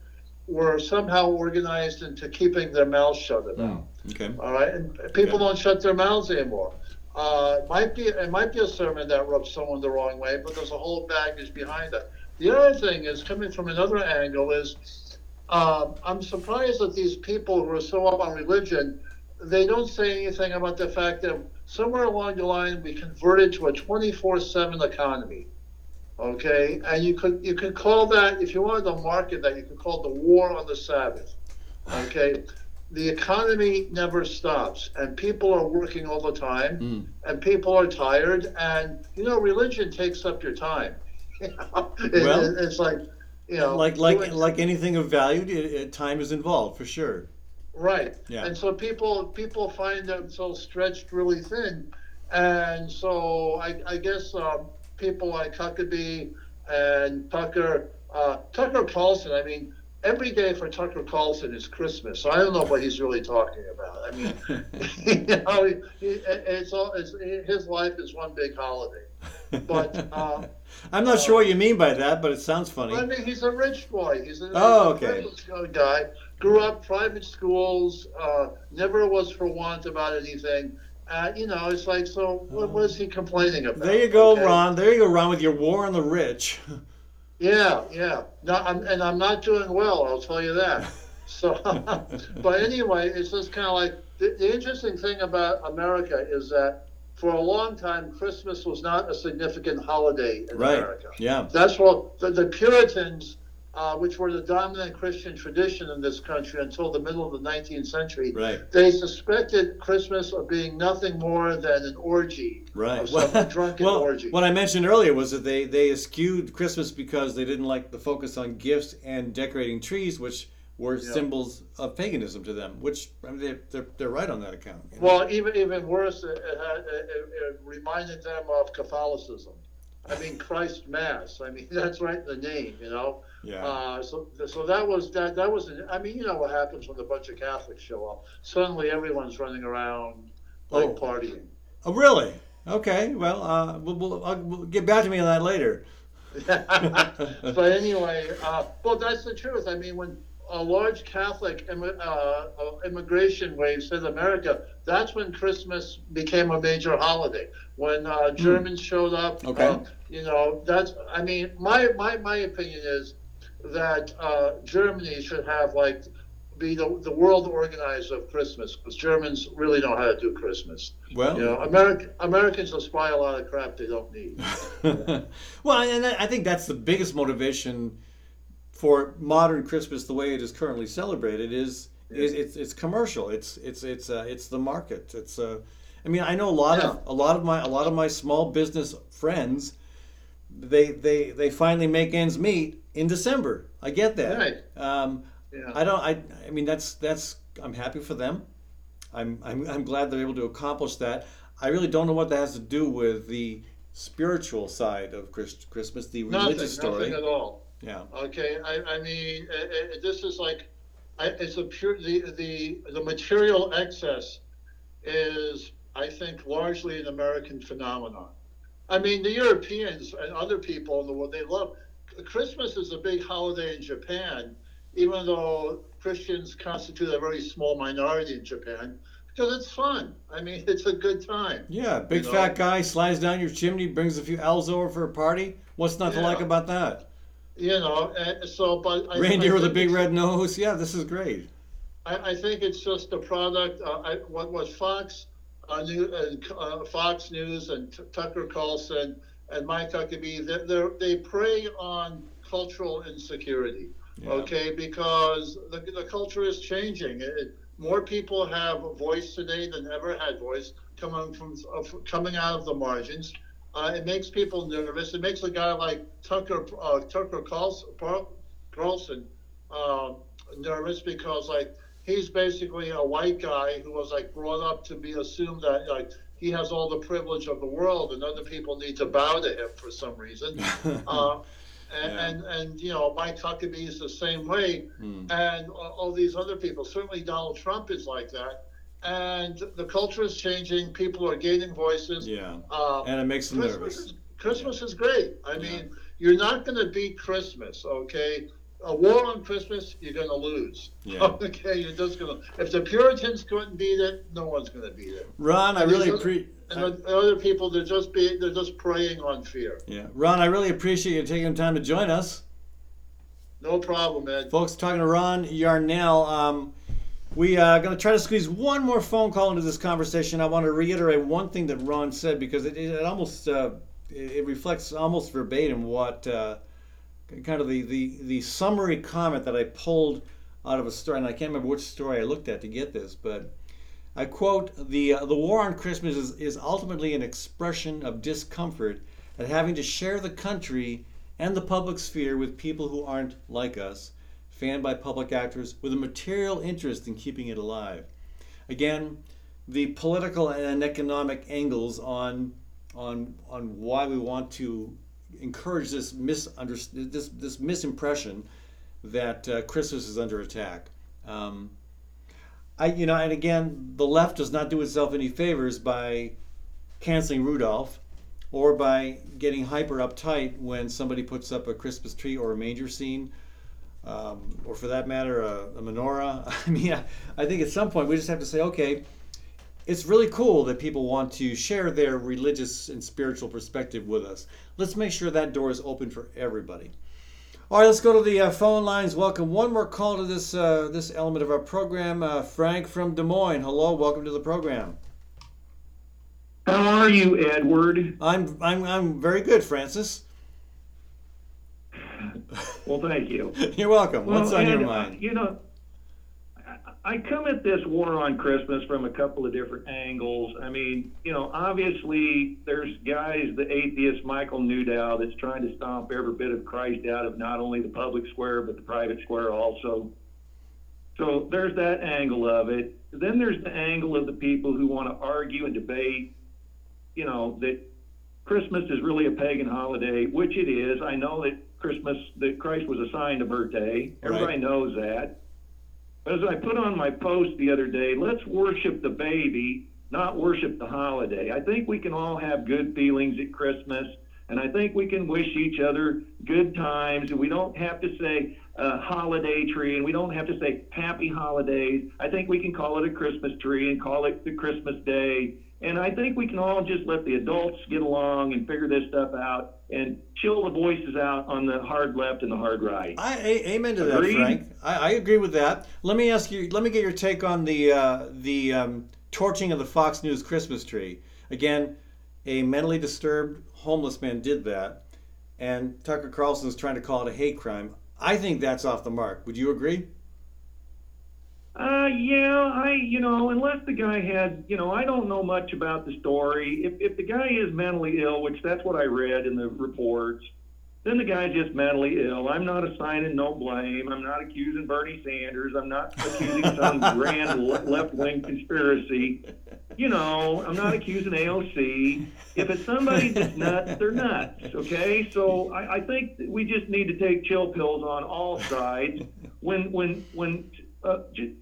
were somehow organized into keeping their mouths shut about. okay. All right, and people Okay. don't shut their mouths anymore. Uh, it might be it might be a sermon that rubs someone the wrong way, but there's a whole baggage behind it. The other thing is coming from another angle is um, I'm surprised that these people who are so up on religion, they don't say anything about the fact that somewhere along the line we converted to a 24/7 economy. Okay, and you could you could call that if you wanted to market that you could call it the war on the Sabbath. Okay, the economy never stops, and people are working all the time, Mm. and people are tired, and you know religion takes up your time. It- Well, it- it's like you know Like like doing- like anything of value, it, it, time is involved for sure. Right. Yeah. And so people people find themselves stretched really thin, and so I, I guess um, people like Huckabee and Tucker uh, Tucker Carlson. I mean, every day for Tucker Carlson is Christmas. So I don't know what he's really talking about. I mean, you know, he, he, it's all it's, his life is one big holiday. But, uh, I'm not sure what you mean by that, but it sounds funny. I mean, he's a rich boy. He's a, Oh, he's a okay. privileged guy. Grew up private schools. Uh, never was for want about anything. Uh, you know, it's like, so what, was he complaining about? There you go, okay? Ron. There you go, Ron, with your war on the rich. Yeah, yeah. No, I'm, and I'm not doing well. I'll tell you that. So, but anyway, it's just kind of like the, the interesting thing about America is that for a long time, Christmas was not a significant holiday in Right. America. Yeah. That's what the, the Puritans, uh, which were the dominant Christian tradition in this country until the middle of the 19th century, Right. they suspected Christmas of being nothing more than an orgy, Right. of some drunken well, orgy. what I mentioned earlier was that they they eschewed Christmas because they didn't like the focus on gifts and decorating trees, which were Yeah. symbols of paganism to them. Which I mean, they're, they're they're right on that account. you know? Well, even even worse, it, had, it, it reminded them of Catholicism. I mean, Christ Mass. I mean, that's right in the name, you know. yeah. Uh, so, so that was that. That was. I mean, you know what happens when a bunch of Catholics show up? Suddenly, everyone's running around like Oh. partying. oh, really? Okay. Well, uh, we'll, we'll, I'll, we'll get back to me on that later. but anyway, uh, well, that's the truth. I mean, when a large Catholic immi- uh, uh, immigration wave hit America, that's when Christmas became a major holiday. When uh, Germans showed up, Okay. uh, you know, that's. I mean, my my my opinion is that uh, Germany should have like be the, the world organizer of Christmas because Germans really know how to do Christmas. Well, You know, American Americans just buy a lot of crap they don't need. well, and I think that's the biggest motivation for modern Christmas, the way it is currently celebrated, is It's, it's it's commercial. It's it's it's uh, it's the market. It's uh, I mean, I know a lot of a lot of my a lot of my small business friends. They they they finally make ends meet in December. I get that. Right. Um, Yeah. I don't. I. I mean, that's that's. I'm happy for them. I'm, I'm I'm glad they're able to accomplish that. I really don't know what that has to do with the spiritual side of Christ, Christmas, the Nothing, religious story. nothing at all. Yeah. Okay, I, I mean, uh, uh, this is like, I, it's a pure the the the material excess is, I think, largely an American phenomenon. I mean, the Europeans and other people in the world they love Christmas is a big holiday in Japan, even though Christians constitute a very small minority in Japan, because it's fun. I mean, it's a good time. Yeah. Big You know? fat guy slides down your chimney, brings a few elves over for a party. What's not to like about that? You know, so but I, Reindeer I with a big red nose. Yeah, this is great. I, I think it's just a product. Uh, I, what was Fox, uh, New, uh, Fox News and T- Tucker Carlson and Mike Huckabee, they they're, they prey on cultural insecurity. Yeah. Okay, because the, the culture is changing. It, more people have a voice today than ever had voice coming from uh, coming out of the margins. Uh, it makes people nervous. It makes a guy like Tucker uh, Tucker Carlson, Carlson um, nervous because like he's basically a white guy who was like brought up to be assumed that like he has all the privilege of the world and other people need to bow to him for some reason. uh, and, Yeah. and and you know Mike Huckabee is the same way, Hmm. and all, all these other people. Certainly Donald Trump is like that, and the culture is changing. People are gaining voices. Yeah. Uh, And it makes them Christmas nervous. is, Christmas is great. I mean, you're not going to beat Christmas, okay? A war on Christmas, you're going to lose. Yeah. Okay, you're just going to. If the Puritans couldn't beat it, no one's going to beat it. Ron, I really appreciate. And the other people, they're just be, they're just preying on fear. Yeah, Ron, I really appreciate you taking the time to join us. No problem, Ed. Folks, talking to Ron Yarnell. Um, we are going to try to squeeze one more phone call into this conversation. I want to reiterate one thing that Ron said because it, it almost uh, it it reflects almost verbatim what uh, kind of the, the, the summary comment that I pulled out of a story, and I can't remember which story I looked at to get this, but I quote: "the uh, The war on Christmas is, is ultimately an expression of discomfort at having to share the country and the public sphere with people who aren't like us, fanned by public actors with a material interest in keeping it alive." Again, the political and economic angles on on on why we want to encourage this misunder- this this misimpression that uh, Christmas is under attack. Um, I, you know, and again, the left does not do itself any favors by canceling Rudolph or by getting hyper uptight when somebody puts up a Christmas tree or a manger scene, um, or for that matter, a, a menorah. I mean, I, I think at some point we just have to say, okay, it's really cool that people want to share their religious and spiritual perspective with us. Let's make sure that door is open for everybody. All right, let's go to the uh, phone lines. Welcome one more call to this uh, this element of our program. Uh, Frank from Des Moines. Hello, welcome to the program. How are you, Edward? I'm I'm I'm very good, Francis. Well, thank you. You're welcome. What's on your uh, mind? You know, I- I come at this war on Christmas from a couple of different angles. I mean, you know, obviously there's guys, the atheist Michael Newdow, that's trying to stomp every bit of Christ out of not only the public square but the private square also. So there's that angle of it. Then there's the angle of the people who want to argue and debate, you know, that Christmas is really a pagan holiday, which it is. I know that Christmas, that Christ was assigned a birthday. Everybody knows that. But as I put on my post the other day, let's worship the baby, not worship the holiday. I think we can all have good feelings at Christmas, and I think we can wish each other good times, and we don't have to say uh, holiday tree, and we don't have to say happy holidays. I think we can call it a Christmas tree and call it the Christmas day. And I think we can all just let the adults get along and figure this stuff out and chill the voices out on the hard left and the hard right. I, a, amen to that, Frank. I, I agree with that. Let me ask you. Let me get your take on the uh, the um, torching of the Fox News Christmas tree. Again, a mentally disturbed homeless man did that, and Tucker Carlson is trying to call it a hate crime. I think that's off the mark. Would you agree? Uh, yeah, I, you know, unless the guy had, you know, I don't know much about the story. If, if the guy is mentally ill, which that's what I read in the reports, then the guy's just mentally ill. I'm not assigning no blame. I'm not accusing Bernie Sanders. I'm not accusing some grand left wing conspiracy. You know, I'm not accusing AOC. If it's somebody that's nuts, they're nuts. Okay, so I, I think we just need to take chill pills on all sides. When when when uh,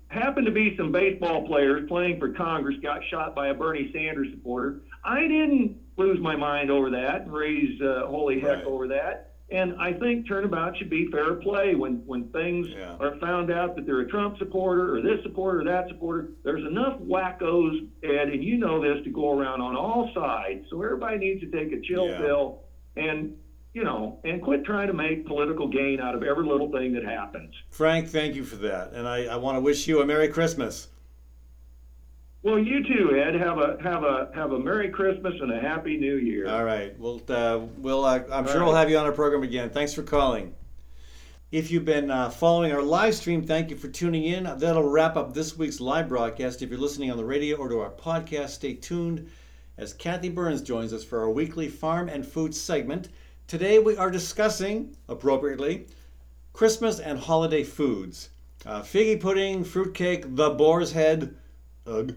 happened to be some baseball players playing for Congress got shot by a Bernie Sanders supporter. I didn't lose my mind over that and raise uh, holy heck right. over that. And I think turnabout should be fair play when, when things yeah. are found out that they're a Trump supporter or this supporter or that supporter. There's enough wackos, Ed, and you know this, to go around on all sides. So everybody needs to take a chill yeah. pill and you know, and quit trying to make political gain out of every little thing that happens. Frank, thank you for that. And I, I want to wish you a Merry Christmas. Well, you too, Ed. Have a have a have a Merry Christmas and a Happy New Year. All right. Well, uh, we'll uh, I'm All sure right. we'll have you on our program again. Thanks for calling. If you've been uh, following our live stream, thank you for tuning in. That'll wrap up this week's live broadcast. If you're listening on the radio or to our podcast, stay tuned as Kathy Byrnes joins us for our weekly farm and food segment. Today we are discussing, appropriately, Christmas and holiday foods. Uh, figgy pudding, fruitcake, the boar's head. Ugh.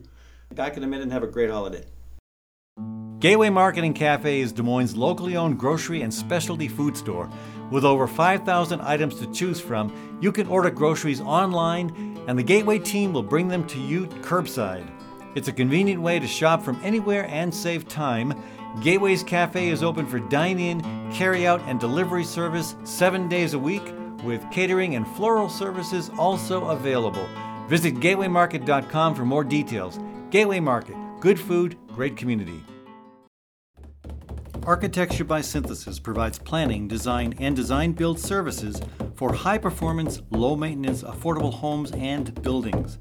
Back in a minute and have a great holiday. Gateway Market and Cafe is Des Moines' locally owned grocery and specialty food store. With over 5,000 items to choose from, you can order groceries online, and the Gateway team will bring them to you curbside. It's a convenient way to shop from anywhere and save time. Gateway's Cafe is open for dine in, carry out, and delivery service seven days a week, with catering and floral services also available. Visit gatewaymarket.com for more details. Gateway Market, good food, great community. Architecture by Synthesis provides planning, design, and design build services for high performance, low maintenance, affordable homes and buildings.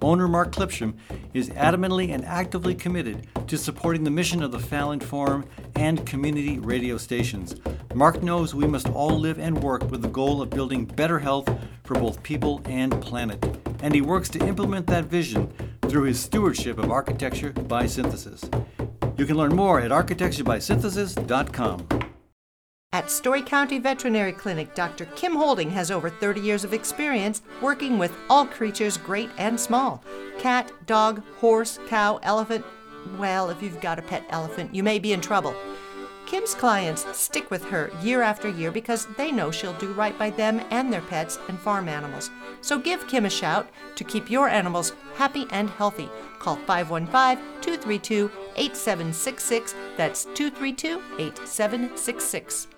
Owner Mark Clipsham is adamantly and actively committed to supporting the mission of the Fallon Forum and community radio stations. Mark knows we must all live and work with the goal of building better health for both people and planet, and he works to implement that vision through his stewardship of architecture by synthesis. You can learn more at At Story County Veterinary Clinic, Dr. Kim Holding has over 30 years of experience working with all creatures, great and small cat, dog, horse, cow, elephant. Well, if you've got a pet elephant, you may be in trouble. Kim's clients stick with her year after year because they know she'll do right by them and their pets and farm animals. So give Kim a shout to keep your animals happy and healthy. Call 515 232 8766. That's 232 8766.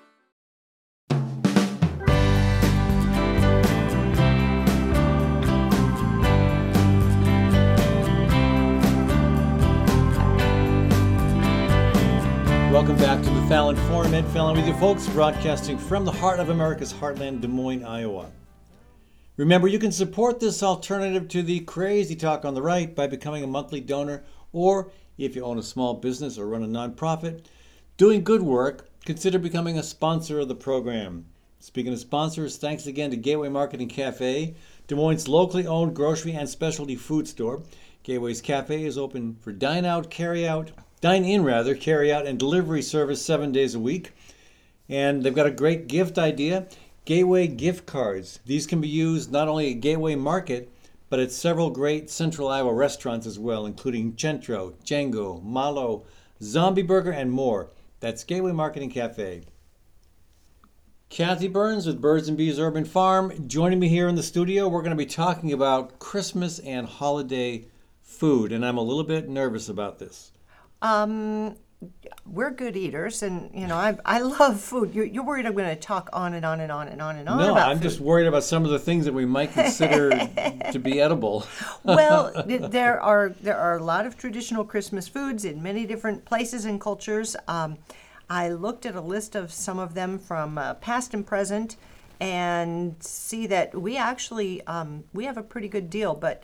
Welcome back to Fallon Forum. Ed Fallon with you folks, broadcasting from the heart of America's heartland, Des Moines, Iowa. Remember, you can support this alternative to the crazy talk on the right by becoming a monthly donor, or if you own a small business or run a nonprofit doing good work, consider becoming a sponsor of the program. Speaking of sponsors, thanks again to Gateway Market and Cafe, Des Moines' locally owned grocery and specialty food store. Gateway's Cafe is open for dine out, carry out, dine in rather, carry out, and delivery service seven days a week. And they've got a great gift idea Gateway gift cards. These can be used not only at Gateway Market, but at several great Central Iowa restaurants as well, including Centro, Django, Malo, Zombie Burger, and more. That's Gateway Market and Cafe. Kathy Byrnes with Birds and Bees Urban Farm joining me here in the studio. We're going to be talking about Christmas and holiday food, and I'm a little bit nervous about this. Um, we're good eaters, and you know, I, I love food. You're, you're worried I'm going to talk on and on and on and on and on. No, I'm food. just worried about some of the things that we might consider to be edible. well, there are there are a lot of traditional Christmas foods in many different places and cultures. Um, I looked at a list of some of them from uh, past and present, and see that we actually um, we have a pretty good deal, but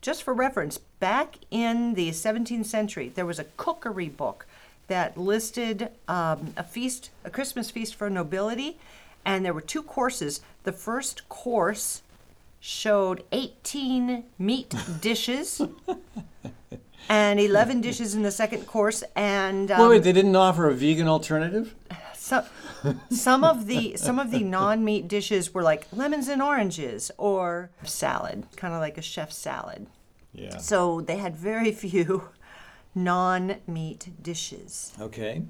just for reference, back in the 17th century, there was a cookery book that listed um, a feast, a Christmas feast for nobility, and there were two courses. The first course showed 18 meat dishes and 11 dishes in the second course. And um, Wait, wait, they didn't offer a vegan alternative? Some, some of the some of the non-meat dishes were like lemons and oranges or salad, kind of like a chef's salad. Yeah. So they had very few non-meat dishes. Okay.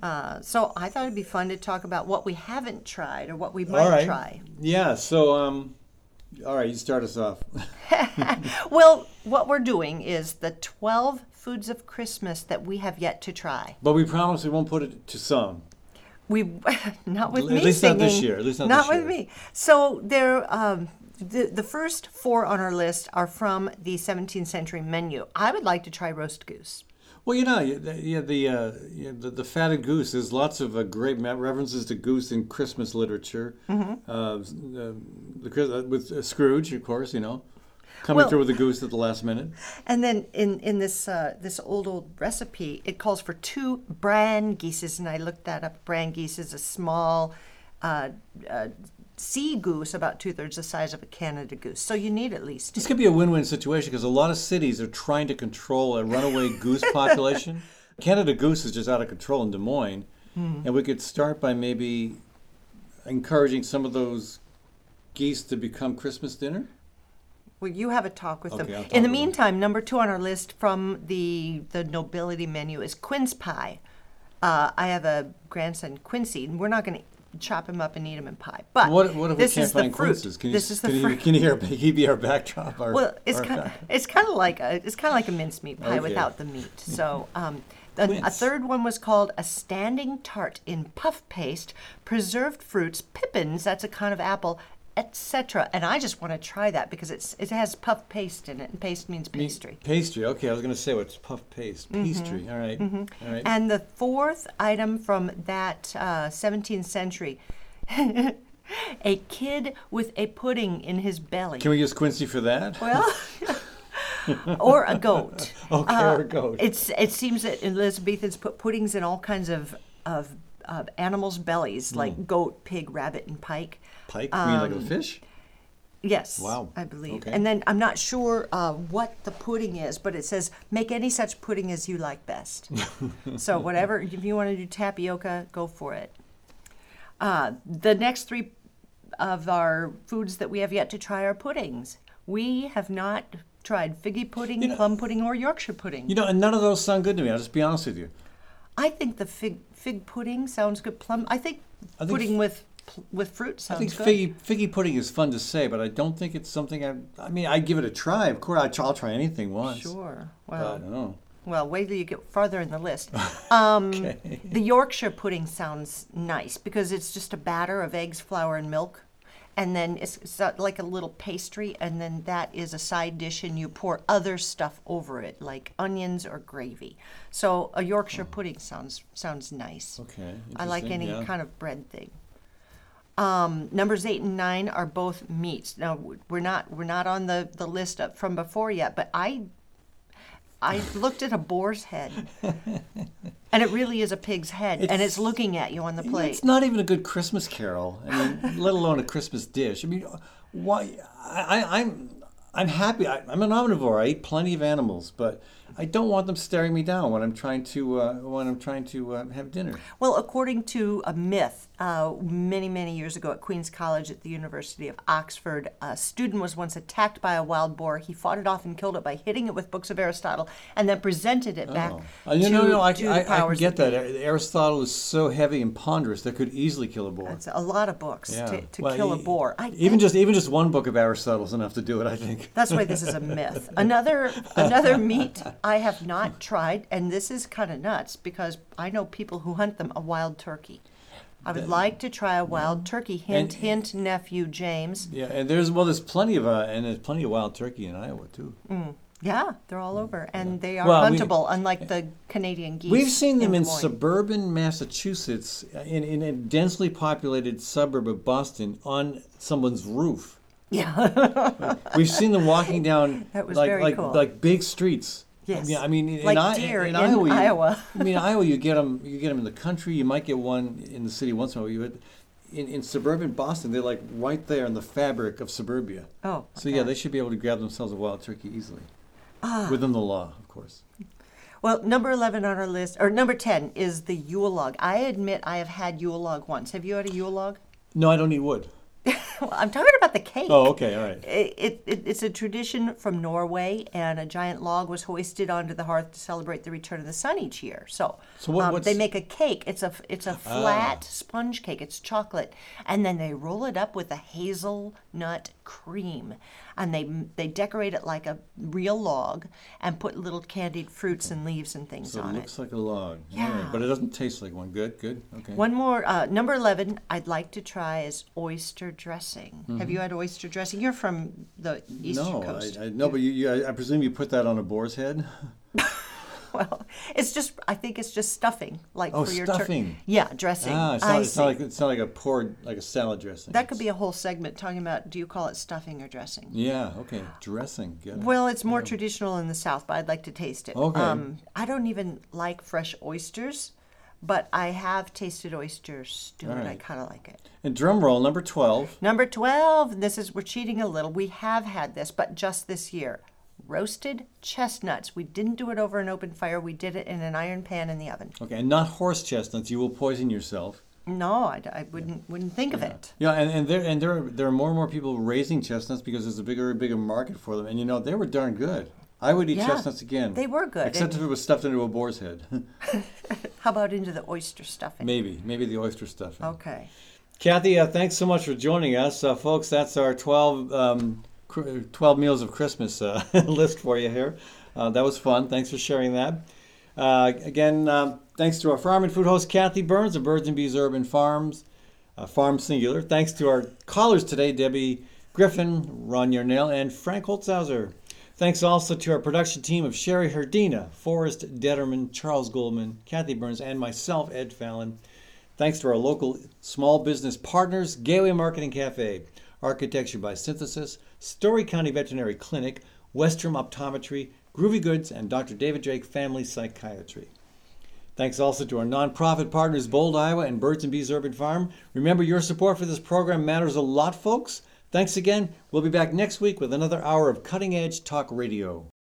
Uh, so I thought it'd be fun to talk about what we haven't tried or what we might All right. try. Yeah, so, um, all right, you start us off. Well, what we're doing is the 12 foods of Christmas that we have yet to try. But we promise we won't put it to some. We not with At me least not this year, at least not this with year. me. So there, um, the the first four on our list are from the 17th century menu. I would like to try roast goose. Well, you know, yeah, the the, uh, yeah, the the fatted goose. There's lots of uh, great references to goose in Christmas literature. Mm-hmm. Uh, uh, the, uh, with uh, Scrooge, of course, you know, coming Well- through with the goose at the last minute. And then in in this uh, this old old recipe, it calls for two brant geese, and I looked that up. Brant geese is a small. Uh, uh, sea goose about two thirds the size of a Canada goose, so you need at least This could be a win-win situation because a lot of cities are trying to control a runaway goose population. Canada goose is just out of control in Des Moines, Hmm. and we could start by maybe encouraging some of those geese to become Christmas dinner. Well, you have a talk with Okay, them. I'll talk In the with them. meantime, number two on our list from the the nobility menu is quince pie. Uh, I have a grandson Quincy, and we're not going to chop him up and eat him in pie. But What, what if we this can't is the find fruit. quinces? Can you, this is the can you, fruit. can you hear, can he be our backdrop? Our, well, it's our kind of back- it's kind of like a it's kind of like a mincemeat pie Okay. without the meat. So. Um, a, a third one was called a standing tart in puff paste, preserved fruits, pippins, that's a kind of apple, etc. And I just want to try that because it's it has puff paste in it, and paste means pastry. Pastry. Okay, I was going to say what's puff paste. Mm-hmm. Pastry. All right. All right. And the fourth item from that uh, 17th century a kid with a pudding in his belly. Can we use Quincy for that? well, or a goat. okay, Uh, or goat. It's it seems that Elizabethans put puddings in all kinds of of, of animals' bellies, Hmm. like goat, pig, rabbit, and pike. Pike? You mean like um, a fish? Yes. Wow. I believe. Okay. And then I'm not sure uh, what the pudding is, but it says make any such pudding as you like best. so whatever, if you want to do tapioca, go for it. Uh, the next three of our foods that we have yet to try are puddings. We have not tried figgy pudding, You know- plum pudding, or Yorkshire pudding. You know, and none of those sound good to me. I'll just be honest with you. I think the fig fig pudding sounds good. Plum. I think, I think pudding f- with with fruit I think good. figgy, figgy pudding is fun to say, but I don't think it's something I. I mean, I'd give it a try. Of course, I'll try anything once. Sure. But I Well, don't know. Well, wait till you get farther in the list. Um, The Yorkshire pudding sounds nice because it's just a batter of eggs, flour, and milk. And then it's, it's like a little pastry, and then that is a side dish, and you pour other stuff over it, like onions or gravy. So a Yorkshire pudding sounds sounds nice. Okay. I like any yeah. kind of bread thing. Um, numbers eight and nine are both meats. Now w- we're not we're not on the, the list up from before yet, but I I looked at a boar's head, and it really is a pig's head, and It's- it's looking at you on the plate. It's not even a good Christmas carol. I mean, let alone a Christmas dish. I mean, why? I, I, I'm I'm happy. I, I'm an omnivore. I eat plenty of animals, but I don't want them staring me down when I'm trying to uh, when I'm trying to uh, have dinner. Well, according to a myth, uh, many, many years ago at Queen's College at the University of Oxford, a student was once attacked by a wild boar. He fought it off and killed it by hitting it with books of Aristotle and then presented it back Uh, you to, know, no, I, to I, the I powers get that be. Aristotle is so heavy and ponderous that could easily kill a boar. It's a lot of books Yeah. to, to Well, kill a boar. I, even just even just one book of Aristotle is enough to do it. I think. That's why this is a myth. Another another meat I have not tried, and this is kind of nuts because I know people who hunt them a wild turkey. I would like to try a wild turkey. Hint, And- hint, nephew James. Yeah, and there's well, there's plenty of uh, and there's plenty of wild turkey in Iowa too. Yeah, they're all over, and they are Well, we- huntable, unlike the Canadian geese. We've seen them in, Des Moines. suburban Massachusetts, in, in a densely populated suburb of Boston, on someone's roof. Yeah, We've seen them walking down That was like very like cool. like big streets. Yes. I mean, I mean in, Like deer in, in Iowa. you- Iowa. I mean, Iowa, you get them. You get them in the country. You might get one in the city once in a while. You would, in, in suburban Boston, they're like right there in the fabric of suburbia. Oh, So yeah, they should be able to grab themselves a wild turkey easily. Ah. Within the law, of course. Well, number 11 on our list, or number 10, is the Yule log. I admit I have had Yule log once. Have you had a Yule log? No, I don't need wood. Well, I'm talking about the cake. Oh, okay, all right. It, it, it's a tradition from Norway, and a giant log was hoisted onto the hearth to celebrate the return of the sun each year. So, So what- um, they make a cake. It's a it's a Ah. flat sponge cake. It's chocolate, and then they roll it up with a hazelnut cream, and they they decorate it like a real log, and put little candied fruits and leaves and things So it on it. looks like a log. All right, Yeah. But it doesn't taste like one. Good, good. Okay. One more, uh, number 11, I'd like to try is oyster dressing. Have you had oyster dressing? You're from the Eastern Mm-hmm. no, Coast. I, I, no, but you, you, I, I presume you put that on a boar's head. Well, it's just, I think it's just stuffing, like Oh, for your tur- stuffing. Yeah, dressing. Ah, it's I not, it's not like it's not like a poured like a salad dressing. that could be a whole segment talking about do you call it stuffing or dressing? Yeah. Okay. Dressing. Good. Well, it's more traditional in the South, but I'd like to taste it. Okay. Um, I don't even like fresh oysters, but I have tasted oyster stew and I kind of like it. And drum roll number twelve. Number 12, this is, we're cheating a little. We have had this, but just this year. Roasted chestnuts. We didn't do it over an open fire. We did it in an iron pan in the oven. Okay, and not horse chestnuts. You will poison yourself. No, I, I wouldn't wouldn't think of it. Yeah, and, and there and there are, there are more and more people raising chestnuts because there's a bigger and bigger market for them. And you know they were darn good. I would eat Yeah, chestnuts again. they were good. except if it was stuffed into a boar's head. How about into the oyster stuffing? maybe, maybe the oyster stuffing. Okay. Kathy, uh, thanks so much for joining us, uh, folks. That's our 12, um, 12 meals of Christmas uh, list for you here. Uh, that was fun. Thanks for sharing that. Uh, again, um, thanks to our farm and food host Kathy Byrnes of Birds and Bees Urban Farms, uh, Farm Singular. Thanks to our callers today, Debbie Griffin, Ron Yarnell, and Frank Holtzhauser. Thanks also to our production team of Sherry Herdina, Forrest Detterman, Charles Goldman, Kathy Byrnes, and myself, Ed Fallon. Thanks to our local small business partners, Gateway Market and Cafe, Architecture by Synthesis, Story County Veterinary Clinic, Western Optometry, Groovy Goods, and Dr. David Drake Family Psychiatry. Thanks also to our nonprofit partners, Bold, Iowa, and Birds and Bees Urban Farm. Remember, your support for this program matters a lot, folks. Thanks again. We'll be back next week with another hour of cutting edge talk radio.